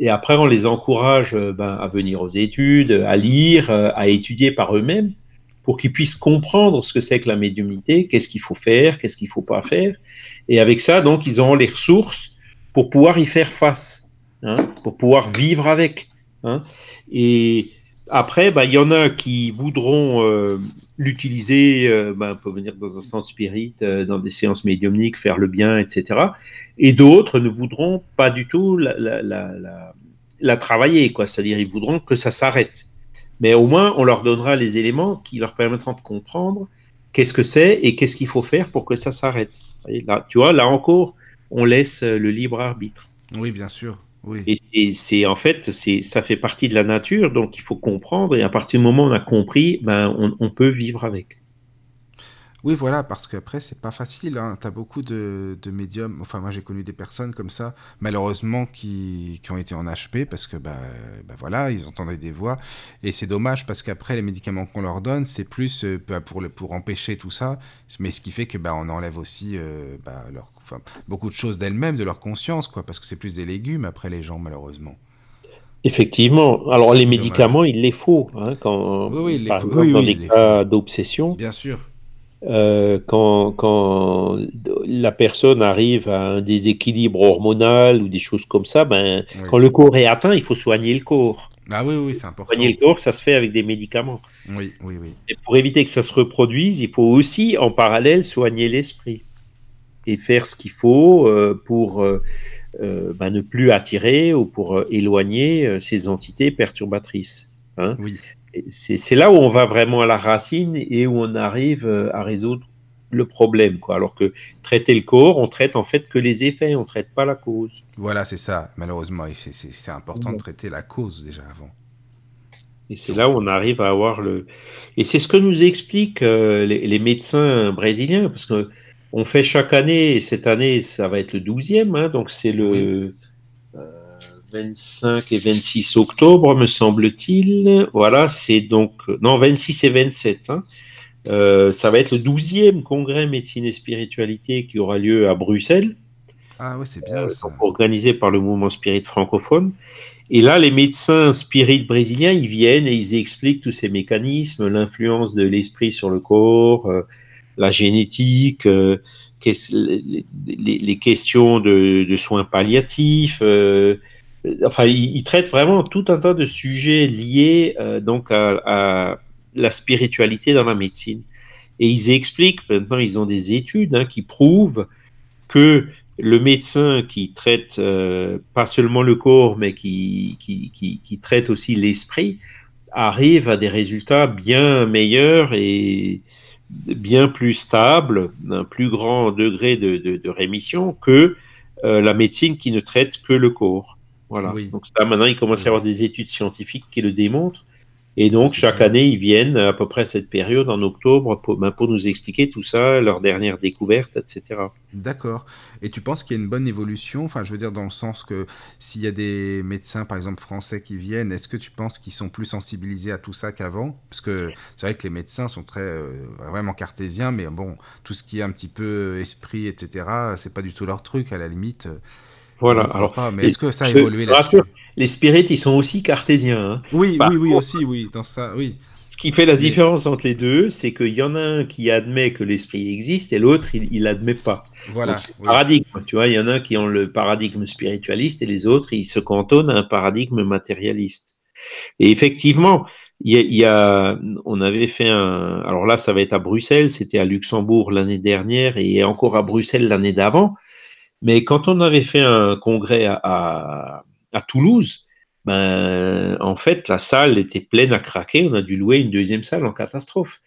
et après, on les encourage ben, à venir aux études, à lire, à étudier par eux-mêmes, pour qu'ils puissent comprendre ce que c'est que la médiumnité, qu'est-ce qu'il faut faire, qu'est-ce qu'il ne faut pas faire. Et avec ça, donc, ils auront les ressources pour pouvoir y faire face, hein, pour pouvoir vivre avec. Hein. Et après, il y en a qui voudront euh, l'utiliser, euh, ben, peut venir dans un centre spirit, euh, dans des séances médiumniques, faire le bien, etc. Et d'autres ne voudront pas du tout la, la, la, la travailler, quoi. C'est-à-dire, ils voudront que ça s'arrête. Mais au moins, on leur donnera les éléments qui leur permettront de comprendre qu'est-ce que c'est et qu'est-ce qu'il faut faire pour que ça s'arrête. Là, tu vois, là encore, on laisse le libre arbitre. Oui, bien sûr. Et, c'est en fait, ça fait partie de la nature, donc il faut comprendre. Et à partir du moment où on a compris, ben, on, peut vivre avec. Oui, voilà, parce qu'après, c'est pas facile. Hein. Tu as beaucoup de, de médiums. Enfin, moi, j'ai connu des personnes comme ça, malheureusement, qui, qui ont été en HP parce que, bah, bah voilà, ils entendaient des voix. Et c'est dommage parce qu'après, les médicaments qu'on leur donne, c'est plus euh, bah, pour, le, pour empêcher tout ça. Mais ce qui fait que, bah, on enlève aussi euh, bah, leur, enfin, beaucoup de choses d'elles-mêmes, de leur conscience, quoi, parce que c'est plus des légumes après les gens, malheureusement. Effectivement. Alors, les médicaments, il les faut. Hein, quand, oui, oui, il les faut. Oui, dans oui, des cas d'obsession. Bien sûr. Euh, quand, quand la personne arrive à un déséquilibre hormonal ou des choses comme ça, ben, Oui. quand le corps est atteint, il faut soigner le corps. Ah oui, oui, c'est important. Soigner le corps, ça se fait avec des médicaments. Oui, oui, oui. Et pour éviter que ça se reproduise, il faut aussi, en parallèle, soigner l'esprit et faire ce qu'il faut euh, pour euh, ben, ne plus attirer ou pour éloigner ces entités perturbatrices. hein. Oui, C'est là où on va vraiment à la racine et où on arrive euh, à résoudre le problème. Quoi. Alors que traiter le corps, on traite en fait que les effets, on traite pas la cause. voilà, c'est ça. Malheureusement, c'est important de traiter la cause déjà avant. Et c'est là où on arrive à avoir le. Et c'est ce que nous expliquent euh, les, les médecins brésiliens, parce que on fait chaque année, et cette année, ça va être le 12e, hein, donc c'est le 25 et 26 octobre, me semble-t-il. Voilà, c'est donc. Non, 26 et 27. hein. Euh, ça va être le 12e congrès médecine et spiritualité qui aura lieu à Bruxelles. Ah ouais, c'est bien Euh, ça. organisé par le mouvement spirit francophone. Et là, les médecins spirit brésiliens, ils viennent et ils expliquent tous ces mécanismes, l'influence de l'esprit sur le corps, euh, la génétique, les, les- les questions de, de soins palliatifs. euh, enfin, ils, ils traitent vraiment tout un tas de sujets liés euh, donc à, la spiritualité dans la médecine. Et ils expliquent, maintenant ils ont des études hein, qui prouvent que le médecin qui traite euh, pas seulement le corps, mais qui, qui, qui, traite aussi l'esprit, arrive à des résultats bien meilleurs et bien plus stables, d'un plus grand degré de, de, de rémission que euh, la médecine qui ne traite que le corps. Voilà. Oui. Donc ça, maintenant, il commence à y avoir des études scientifiques qui le démontrent. Et donc, chaque année, ils viennent à peu près à cette période, en octobre, pour, ben, pour nous expliquer tout ça, leurs dernières découvertes, etc. D'accord. Et tu penses qu'il y a une bonne évolution? Enfin, je veux dire, dans le sens que s'il y a des médecins, par exemple, français qui viennent, est-ce que tu penses qu'ils sont plus sensibilisés à tout ça qu'avant? Parce que c'est vrai que les médecins sont très euh, vraiment cartésiens, mais bon, tout ce qui est un petit peu esprit, etc., c'est pas du tout leur truc, à la limite. Voilà. Alors, pas. Mais est-ce que ça a évolué rassure, les spirites, ils sont aussi cartésiens. hein. Oui, oui, oui, contre- aussi, oui, dans ça, oui. Ce qui fait la Mais- différence entre les deux, c'est qu'il y en a un qui admet que l'esprit existe et l'autre, il, il admet pas. Voilà. Donc, oui. paradigme. Tu vois, il y en a qui ont le paradigme spiritualiste et les autres, ils se cantonnent à un paradigme matérialiste. Et effectivement, il y a, il y a- on avait fait un. Alors là, ça va être à Bruxelles. C'était à Luxembourg l'année dernière et encore à Bruxelles l'année d'avant. Mais quand on avait fait un congrès à, à, à Toulouse, ben, en fait, la salle était pleine à craquer. On a dû louer une deuxième salle en catastrophe.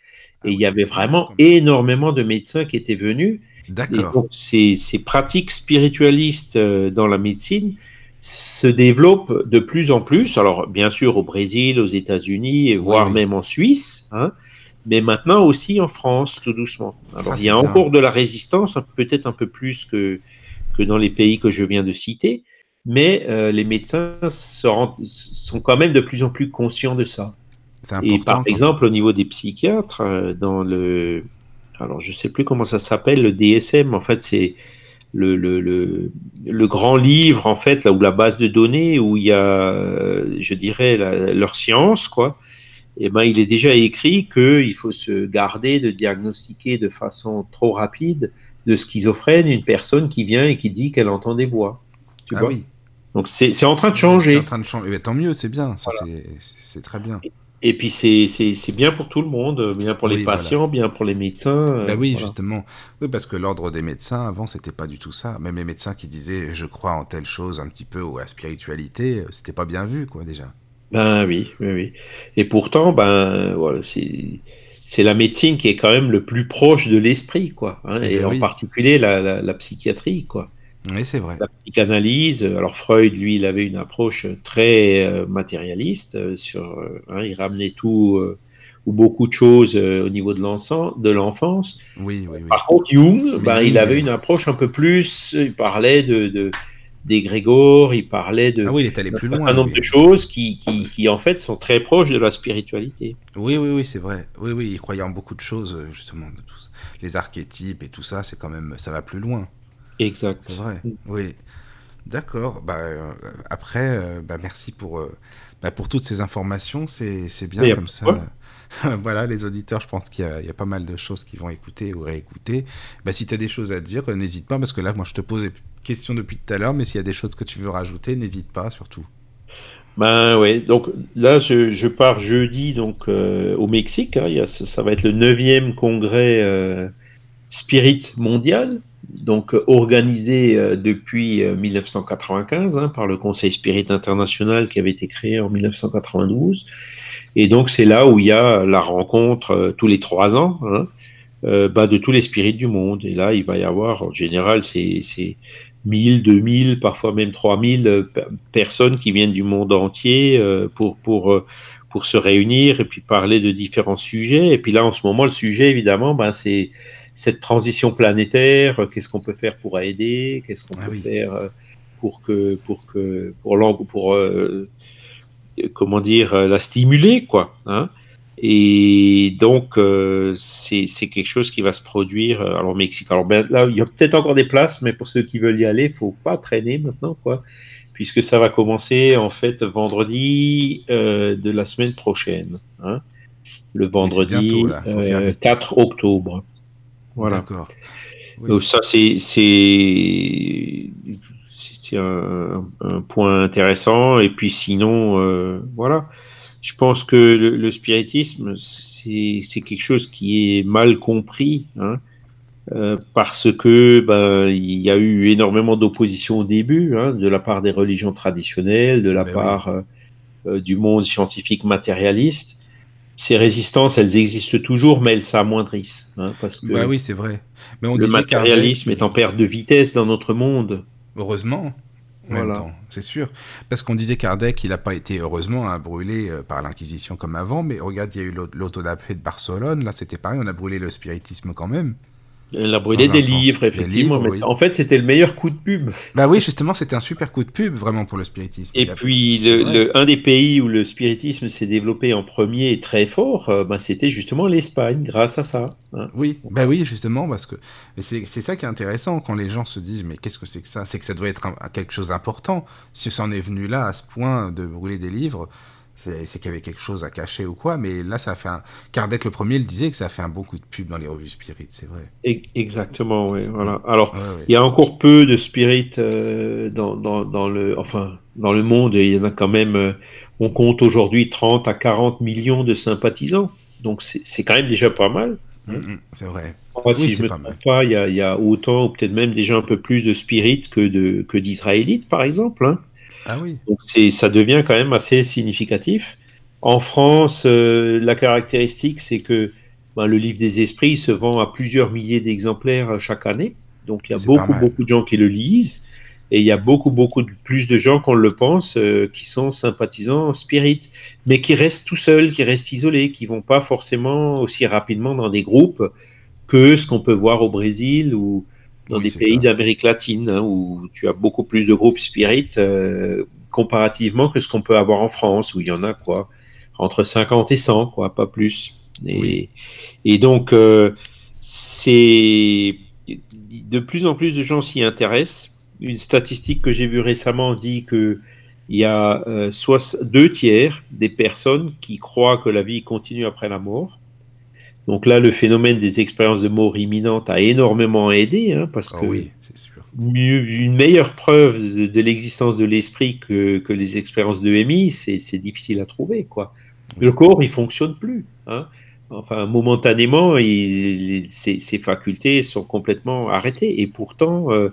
Ah Et il oui, y avait vraiment comme- énormément de médecins qui étaient venus. Et D'accord. donc, ces, ces pratiques spiritualistes euh, dans la médecine se développent de plus en plus. Alors, bien sûr, au Brésil, aux États-Unis, voire oui. même en Suisse, hein, mais maintenant aussi en France, tout doucement. Alors, Ça, il y a bien. encore de la résistance, peut-être un peu plus que, que dans les pays que je viens de citer, mais euh, les médecins sont quand même de plus en plus conscients de ça. Et par exemple, au niveau des psychiatres, euh, dans le. Alors, je sais plus comment ça s'appelle, le DSM, en fait, c'est le, le, le, le grand livre, en fait, là où la base de données, où il y a, euh, je dirais, la- leur science, quoi. Et ben, il est déjà écrit qu'il faut se garder de diagnostiquer de façon trop rapide de schizophrène une personne qui vient et qui dit qu'elle entend des voix. Tu Ah vois oui. Donc, c'est en train de C'est changer. en train de changer. Eh ben, tant mieux, c'est bien. C'est- très bien. Et puis c'est bien pour tout le monde, bien pour les Oui, voilà. patients, bien pour les médecins. euh, Bah oui, voilà. justement. Oui, parce que l'ordre des médecins, avant, c'était pas du tout ça. Même les médecins qui disaient je crois en telle chose un petit peu ou à la spiritualité, euh, c'était pas bien vu, quoi, déjà. Ben oui, oui, oui. Et pourtant, ben voilà, c'est c'est la médecine qui est quand même le plus proche de l'esprit, quoi. hein, Eh et ben en oui. particulier la, la, la psychiatrie, quoi. Oui, c'est vrai. La psychanalyse. Alors Freud, lui, il avait une approche très euh, matérialiste. euh, sur, euh, hein, il ramenait tout ou beaucoup de choses au niveau de l'enfance. Oui, oui, oui. Par contre, Jung, ben, il avait une approche un peu plus, il parlait de, de des Grégor, il parlait de ah oui, il est allé plus loin, un nombre de choses qui, qui, qui, en fait sont très proches de la spiritualité. Oui, oui, oui, c'est vrai. Oui, oui, il croyait en beaucoup de choses justement, de tous les archétypes et tout ça, c'est quand même, ça va plus loin. Exact. C'est vrai. Oui. D'accord. Bah, euh, après, euh, bah, merci pour, euh, bah, pour toutes ces informations. C'est bien comme ça. voilà, les auditeurs, je pense qu'il y, a pas mal de choses qui vont écouter ou réécouter. Bah, si tu as des choses à dire, n'hésite pas, parce que là, moi, je te pose des questions depuis tout à l'heure, mais s'il y a des choses que tu veux rajouter, n'hésite pas, surtout. Ben ouais, donc là, je, pars jeudi donc au Mexique. Hein. ça, va être le 9e congrès Spirit mondial donc organisé euh, depuis 1995 euh, hein, par le Conseil Spirit International qui avait été créé en 1992. Et donc c'est là où il y a la rencontre euh, tous les trois ans hein, bah, de tous les spirites du monde. Et là, il va y avoir en général c'est 1000, 2000, parfois même 3000 personnes qui viennent du monde entier pour, pour, pour se réunir et puis parler de différents sujets. Et puis là, en ce moment, le sujet, évidemment, ben, c'est cette transition planétaire, euh, qu'est-ce qu'on peut faire pour aider, qu'est-ce qu'on ah peut faire euh, pour que pour que pour pour euh, comment dire la stimuler quoi. Hein et donc c'est quelque chose qui va se produire alors au Mexique. Alors ben, là il y a peut-être encore des places, mais pour ceux qui veulent y aller, faut pas traîner maintenant quoi, puisque ça va commencer en fait vendredi de la semaine prochaine. Hein le vendredi 4 octobre. Voilà. D'accord. Donc ça, c'est un, un, point intéressant. Et puis sinon, euh, voilà. Je pense que le, spiritisme, c'est quelque chose qui est mal compris, hein, euh, parce que ben, il y a eu énormément d'opposition au début, hein, de la part des religions traditionnelles, de la ben part euh, du monde scientifique matérialiste ces résistances, elles existent toujours, mais elles s'amoindrissent. Hein, parce que bah oui, c'est vrai. Mais on le matérialisme est en perte de vitesse dans notre monde. Heureusement. Voilà. C'est sûr. Parce qu'on disait Kardec, il n'a pas été heureusement hein, brûlé euh, par l'Inquisition comme avant, mais regarde, il y a eu l'autodapé de Barcelone, là c'était pareil, on a brûlé le spiritisme quand même. Elle a brûlé des livres, effectivement. En fait, c'était le meilleur coup de pub. Bah oui, justement, c'était un super coup de pub, vraiment, pour le spiritisme. Et puis, le, un des pays où le spiritisme s'est développé en premier et très fort, euh, bah, c'était justement l'Espagne, grâce à ça. Hein. Oui, bah oui, justement, parce que c'est ça qui est intéressant quand les gens se disent, mais qu'est-ce que c'est que ça? C'est que ça doit être quelque chose d'important. Si ça en est venu là, à ce point de brûler des livres, c'est qu'il y avait quelque chose à cacher ou quoi, mais là, ça a fait un... Kardec le premier le disait que ça a fait un bon coup de pub dans les revues Spirit, c'est vrai. Exactement, oui, voilà. Alors, il y a encore peu de Spirit euh, dans, dans, le, enfin, dans le monde, il y en a quand même, euh, on compte aujourd'hui 30 à 40 millions de sympathisants, donc c'est quand même déjà pas mal. Hein. Mm, c'est vrai. oui, si je me trompe pas, il y, a, il y, a, autant, ou peut-être même déjà un peu plus de Spirit que d'Israélites, que par exemple. Hein. Ah oui. Donc ça devient quand même assez significatif. En France, euh, la caractéristique, c'est que ben, le livre des esprits se vend à plusieurs milliers d'exemplaires chaque année. Donc il y a beaucoup, beaucoup de gens qui le lisent. Et il y a beaucoup, beaucoup de, plus de gens qu'on le pense euh, qui sont sympathisants spirit, mais qui restent tout seuls, qui restent isolés, qui vont pas forcément aussi rapidement dans des groupes que ce qu'on peut voir au Brésil ou, dans des pays d'Amérique latine, hein, où tu as beaucoup plus de groupes spirit euh, comparativement que ce qu'on peut avoir en France, où il y en a quoi entre 50 et 100, quoi, pas plus. Et, et donc, euh, c'est de plus en plus de gens s'y intéressent. Une statistique que j'ai vue récemment dit que il y a euh, soit deux tiers des personnes qui croient que la vie continue après la mort donc là, le phénomène des expériences de mort imminente a énormément aidé, hein, parce ah que oui, une meilleure preuve de, l'existence de l'esprit que, les expériences de MI, c'est difficile à trouver. Quoi. Le corps, il fonctionne plus. Hein. Enfin, momentanément, ses, facultés sont complètement arrêtées. Et pourtant, euh,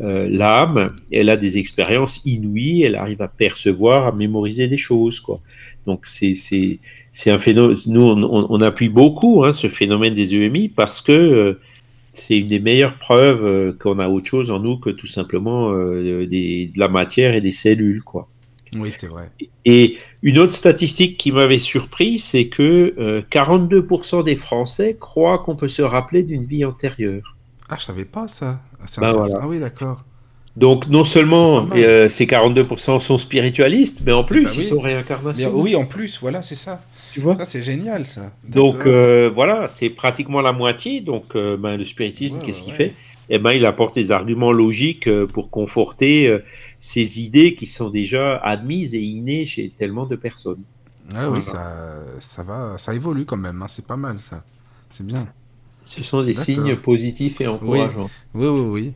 euh, l'âme, elle a des expériences inouïes, elle arrive à percevoir, à mémoriser des choses. Quoi. Donc c'est c'est un phénomène. Nous, on, appuie beaucoup hein, ce phénomène des EMI parce que euh, c'est une des meilleures preuves euh, qu'on a autre chose en nous que tout simplement euh, des, de la matière et des cellules, quoi. Oui, c'est vrai. Et Une autre statistique qui m'avait surpris, c'est que euh, 42% des Français croient qu'on peut se rappeler d'une vie antérieure. Ah, je savais pas ça. Ah, voilà. Ah oui, d'accord. Donc non seulement euh, ces 42% sont spiritualistes, mais en plus bah oui. ils sont Mais, réincarnation. oui, en plus, voilà, c'est ça. Tu vois Ça, c'est génial, ça. Donc euh, voilà, c'est pratiquement la moitié. Donc euh, ben, le spiritisme, Ouais, qu'est-ce ouais, qu'il ouais. fait? Eh ben, il apporte des arguments logiques euh, pour conforter euh, ces idées qui sont déjà admises et innées chez tellement de personnes. Ah voilà. oui, ça, ça va, ça évolue quand même. hein, C'est pas mal, ça. C'est bien. Ce sont des signes positifs et encourageants. Oui, oui, oui.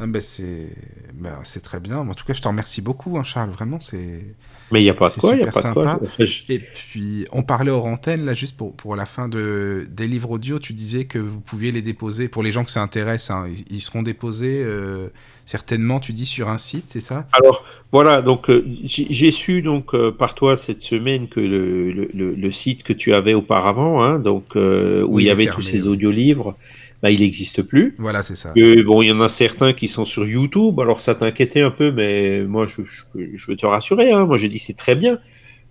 Ah ben c'est ben, c'est très bien. En tout cas, je te remercie beaucoup, hein, Charles. Vraiment, c'est. Mais il n'y a pas de quoi, il a super pas de quoi. sympa. Je- Et puis, on parlait hors antenne, là, juste pour, pour la fin de, des livres audio, tu disais que vous pouviez les déposer, pour les gens que ça intéresse, hein, ils, seront déposés euh, certainement, tu dis, sur un site, c'est ça? Alors voilà, donc euh, j'ai su donc euh, par toi cette semaine que le, le, le- site que tu avais auparavant, hein, donc où Oui, il y avait fermé, tous ces audiolivres, bah, il n'existe plus. Voilà, c'est ça. Que, bon, il y en a certains qui sont sur YouTube, alors ça t'inquiétait un peu, mais moi je, je, je veux te rassurer, hein, moi je dis c'est très bien.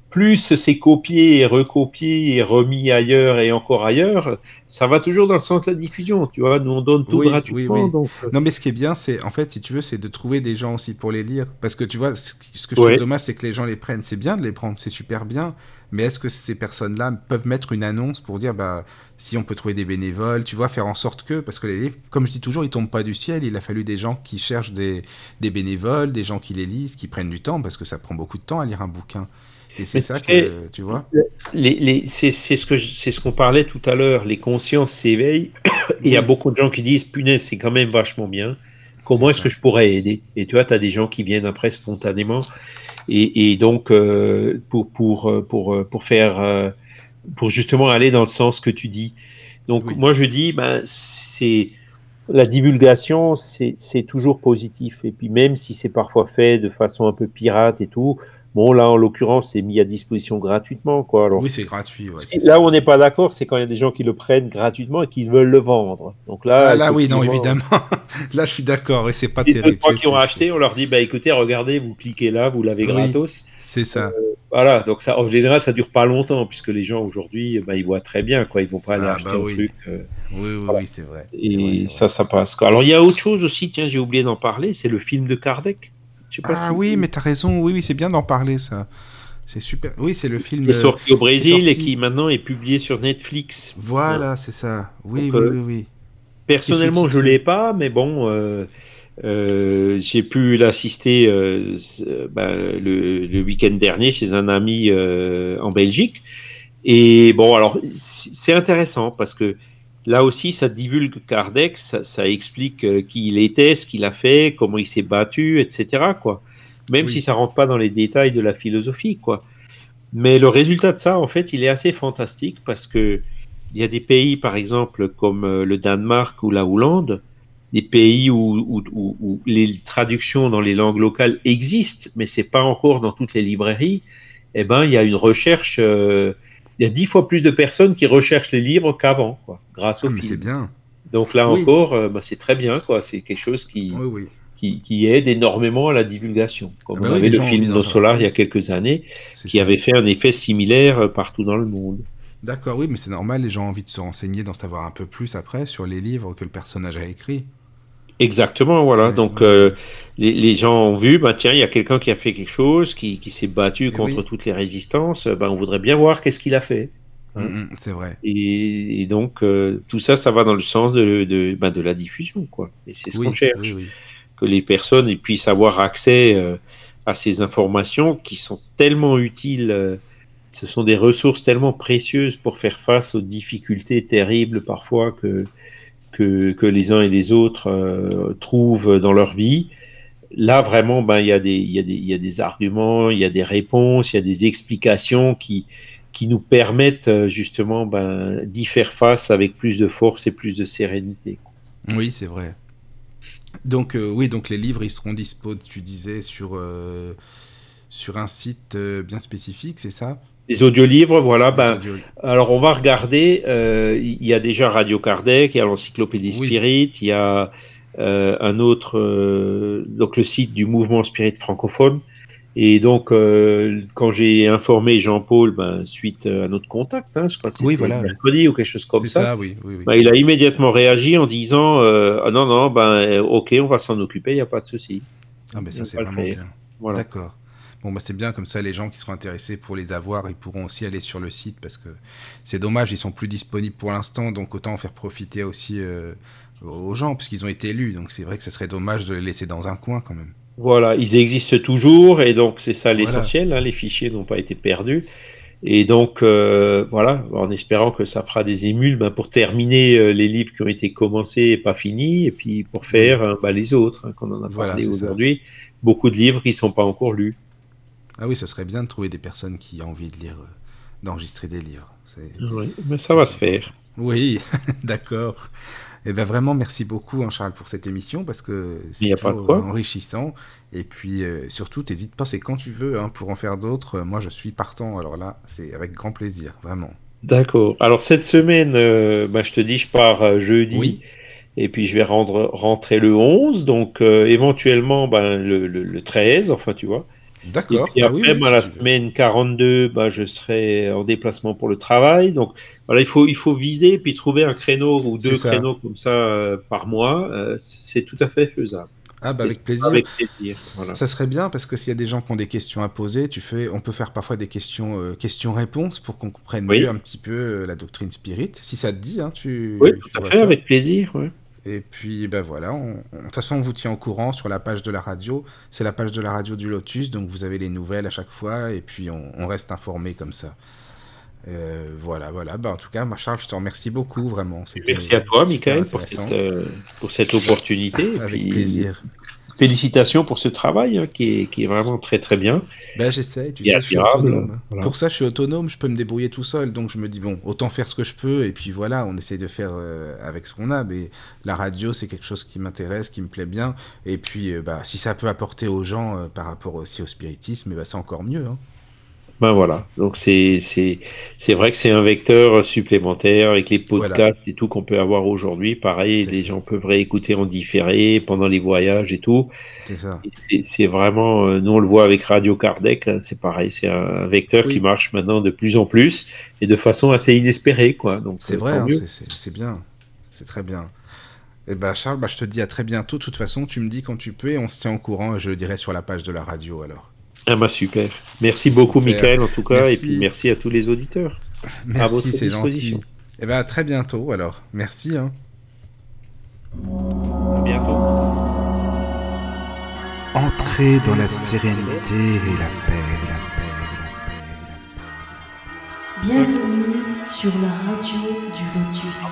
Plus c'est copié et recopié et remis ailleurs et encore ailleurs, ça va toujours dans le sens de la diffusion, tu vois. Nous on donne tout Oui, gratuitement, oui, oui. donc. euh, Non, mais ce qui est bien, c'est, en fait, si tu veux, c'est de trouver des gens aussi pour les lire. Parce que tu vois, ce ce que je Ouais. trouve dommage, c'est que les gens les prennent. C'est bien de les prendre, c'est super bien. Mais est-ce que ces personnes-là peuvent mettre une annonce pour dire, bah, si on peut trouver des bénévoles, tu vois, faire en sorte que, parce que les livres, comme je dis toujours, ils tombent pas du ciel. Il a fallu des gens qui cherchent des, des bénévoles, des gens qui les lisent, qui prennent du temps, parce que ça prend beaucoup de temps à lire un bouquin. Et c'est ça que, tu vois. les, les, c'est ce que c'est ce qu'on parlait tout à l'heure. Les consciences s'éveillent. Et il y a beaucoup de gens qui disent punaise, c'est quand même vachement bien. Comment est-ce que je pourrais aider? Et tu vois, tu as des gens qui viennent après spontanément. Et, et donc, euh, pour, pour, euh, pour, euh, pour faire, euh, pour justement aller dans le sens que tu dis. Donc, Oui. moi, je dis, ben, c'est la divulgation, c'est toujours positif. Et puis, même si c'est parfois fait de façon un peu pirate et tout, bon, là, en l'occurrence, c'est mis à disposition gratuitement, quoi. Alors, Oui, c'est gratuit. ouais, c'est ça. là où on n'est pas d'accord, c'est quand il y a des gens qui le prennent gratuitement et qui veulent le vendre. Donc là, Ah, là, oui, non, évidemment. là, je suis d'accord. Et c'est pas Les deux, terrible. c'est- qui ont acheté, on leur dit bah écoutez, regardez, vous cliquez là, vous l'avez Oui. gratos. C'est ça. Voilà, donc ça, en général, ça dure pas longtemps puisque les gens aujourd'hui, bah, ils voient très bien quoi, ils vont pas aller Ah, acheter bah un oui. truc. euh, Oui, oui, Voilà. oui, c'est vrai. Et vrai. ça, ça passe. quoi. Alors il y a autre chose aussi, tiens, j'ai oublié d'en parler, c'est le film de Kardec. Je sais pas Ah si- oui, mais t'as raison. Oui, oui, c'est bien d'en parler, ça. C'est super. Oui, c'est le film. qui est euh, sorti au Brésil et qui maintenant est publié sur Netflix. Voilà, c'est ça. Oui, Donc, oui, euh, oui, oui. Personnellement, je l'ai pas, mais bon, euh, euh, j'ai pu l'assister euh, euh, ben, le, le week-end dernier chez un ami euh, en Belgique. Et bon, alors c'est intéressant parce que là aussi, ça divulgue Kardec, ça, ça explique qui il était, ce qu'il a fait, comment il s'est battu, etc. Quoi. Même Oui. si ça rentre pas dans les détails de la philosophie, quoi. Mais le résultat de ça, en fait, il est assez fantastique parce que il y a des pays, par exemple, comme le Danemark ou la Hollande, des pays où, où, où, où les traductions dans les langues locales existent, mais c'est pas encore dans toutes les librairies. Eh ben, il y a une recherche. euh, il y a dix fois plus de personnes qui recherchent les livres qu'avant, quoi, grâce au Ah, mais c'est film. bien. Donc là Oui. encore, euh, bah, c'est très bien, quoi. C'est quelque chose qui, Oui, oui. qui, qui aide énormément à la divulgation. Comme Ah bah on oui, avait le film savoir Solar il y a quelques années, qui ça. avait fait un effet similaire euh, partout dans le monde. D'accord, oui, mais c'est normal. Les gens ont envie de se renseigner, d'en savoir un peu plus après sur les livres que le personnage a écrits. Exactement, voilà. Ouais, Donc, ouais. euh, les, les gens ont vu, bah, tiens, il y a quelqu'un qui a fait quelque chose, qui, qui s'est battu Eh contre oui. toutes les résistances. Ben, on voudrait bien voir qu'est-ce qu'il a fait. Ouais. Mm, mm, c'est vrai. Et, et donc, euh, tout ça, ça va dans le sens de, de, ben, de la diffusion, quoi. Et c'est ce Oui, qu'on cherche, oui, que les personnes puissent avoir accès euh, à ces informations qui sont tellement utiles. ce sont des ressources tellement précieuses pour faire face aux difficultés terribles parfois que, que, les uns et les autres euh, trouvent dans leur vie. Là, vraiment, ben, il y, a des- y, y a des arguments, il y a des réponses, il y a des explications qui, qui nous permettent euh, justement ben, d'y faire face avec plus de force et plus de sérénité. Oui, c'est vrai. Donc, euh, oui, donc les livres, ils seront dispo, tu disais, sur, sur un site bien spécifique, c'est ça? Les audiolivres, voilà, Les ben, audio- Alors, on va regarder. euh, Il y a déjà Radio Kardec, il y a l'Encyclopédie Oui. Spirit, il y a euh, un autre, euh, donc le site du mouvement Spirit francophone. Et donc, quand j'ai informé Jean-Paul, ben, suite à notre contact, hein, je crois que Oui, voilà, mercredi ou quelque chose comme ça, ça, oui, ben, il a immédiatement réagi en disant Ah non, non, ben, ok, on va s'en occuper, il n'y a pas de souci. Ah, mais ça, on c'est vraiment bien. Voilà. D'accord. Bon, bah, c'est bien, comme ça, les gens qui seront intéressés pour les avoir, ils pourront aussi aller sur le site parce que c'est dommage, ils sont plus disponibles pour l'instant, donc autant en faire profiter aussi euh, aux gens, puisqu'ils ont été élus. Donc c'est vrai que ce serait dommage de les laisser dans un coin quand même. Voilà, ils existent toujours et donc c'est ça Voilà. l'essentiel, hein, les fichiers n'ont pas été perdus. Et donc, euh, voilà, en espérant que ça fera des émules ben, pour terminer euh, les livres qui ont été commencés et pas finis, et puis pour faire hein, ben, les autres, hein, qu'on en a parlé aujourd'hui. Beaucoup de livres qui ne sont pas encore lus. Ah oui, ça serait bien de trouver des personnes qui ont envie de lire, euh, d'enregistrer des livres. Oui, mais ça va se faire. Oui, d'accord. Et ben vraiment, merci beaucoup, hein, Charles, pour cette émission, parce que c'est quoi. enrichissant. Et puis, euh, surtout, t'hésites pas, c'est quand tu veux, hein, pour en faire d'autres. Euh, Moi, je suis partant. Alors là, c'est avec grand plaisir, vraiment. D'accord. Alors cette semaine, euh, ben, je te dis, je pars euh, jeudi. Oui. Et puis je vais rendre, rentrer le 11, donc euh, éventuellement ben, le, le, le 13, enfin tu vois. Et D'accord. puis Ah après, oui, ben, la semaine 42, ben, je serai en déplacement pour le travail. Donc voilà, il faut, il faut viser puis trouver un créneau ou deux créneaux comme ça euh, par mois. euh, c'est tout à fait faisable. Ah, bah Et avec plaisir. Avec plaisir. Voilà. Ça serait bien parce que s'il y a des gens qui ont des questions à poser, tu fais, on peut faire parfois des questions, euh, questions-réponses pour qu'on comprenne Oui. mieux un petit peu la doctrine spirit. Si ça te dit, hein, tu. Oui, tout à fait, avec plaisir. ouais. Et puis, ben voilà, on- on- de toute façon, on vous tient au courant sur la page de la radio. C'est la page de la radio du Lotus, donc vous avez les nouvelles à chaque fois, et puis on, on reste informé comme ça. Euh, voilà, voilà. Bah, en tout cas, moi, Charles, je te remercie beaucoup, vraiment. Merci à toi, Michael, pour cette, euh, pour cette opportunité. Avec puis, plaisir. Félicitations pour ce travail hein, qui, est, qui est vraiment très très bien. Ben, j'essaie, tu Et sais, je suis autonome. voilà. Pour ça, je suis autonome, je peux me débrouiller tout seul, donc je me dis, bon, autant faire ce que je peux, et puis voilà, on essaie de faire euh, avec ce qu'on a, mais la radio, c'est quelque chose qui m'intéresse, qui me plaît bien, et puis, euh, bah, si ça peut apporter aux gens euh, par rapport aussi au spiritisme, eh ben, c'est encore mieux. Hein. Ben voilà, donc c'est vrai que c'est un vecteur supplémentaire avec les podcasts et tout qu'on peut avoir aujourd'hui. Pareil, les ça. gens peuvent réécouter en différé pendant les voyages et tout. C'est vraiment, euh, nous on le voit avec Radio Kardec, hein, c'est pareil, c'est un vecteur Oui. qui marche maintenant de plus en plus et de façon assez inespérée, quoi. C'est euh, vrai, hein, c'est- bien. C'est très bien. Et bah Charles, bah, je te dis à très bientôt. De toute façon, tu me dis quand tu peux et on se tient au courant je le dirai sur la page de la radio alors. Ah bah super. Merci beaucoup, super. Michael, en tout cas, et puis merci à tous les auditeurs. Merci, votre c'est gentil. disposition. Et ben à très bientôt alors. Merci. Hein. À bientôt. Entrez dans la sérénité et la paix, la paix, la paix, la paix. Bienvenue sur la radio du Lotus.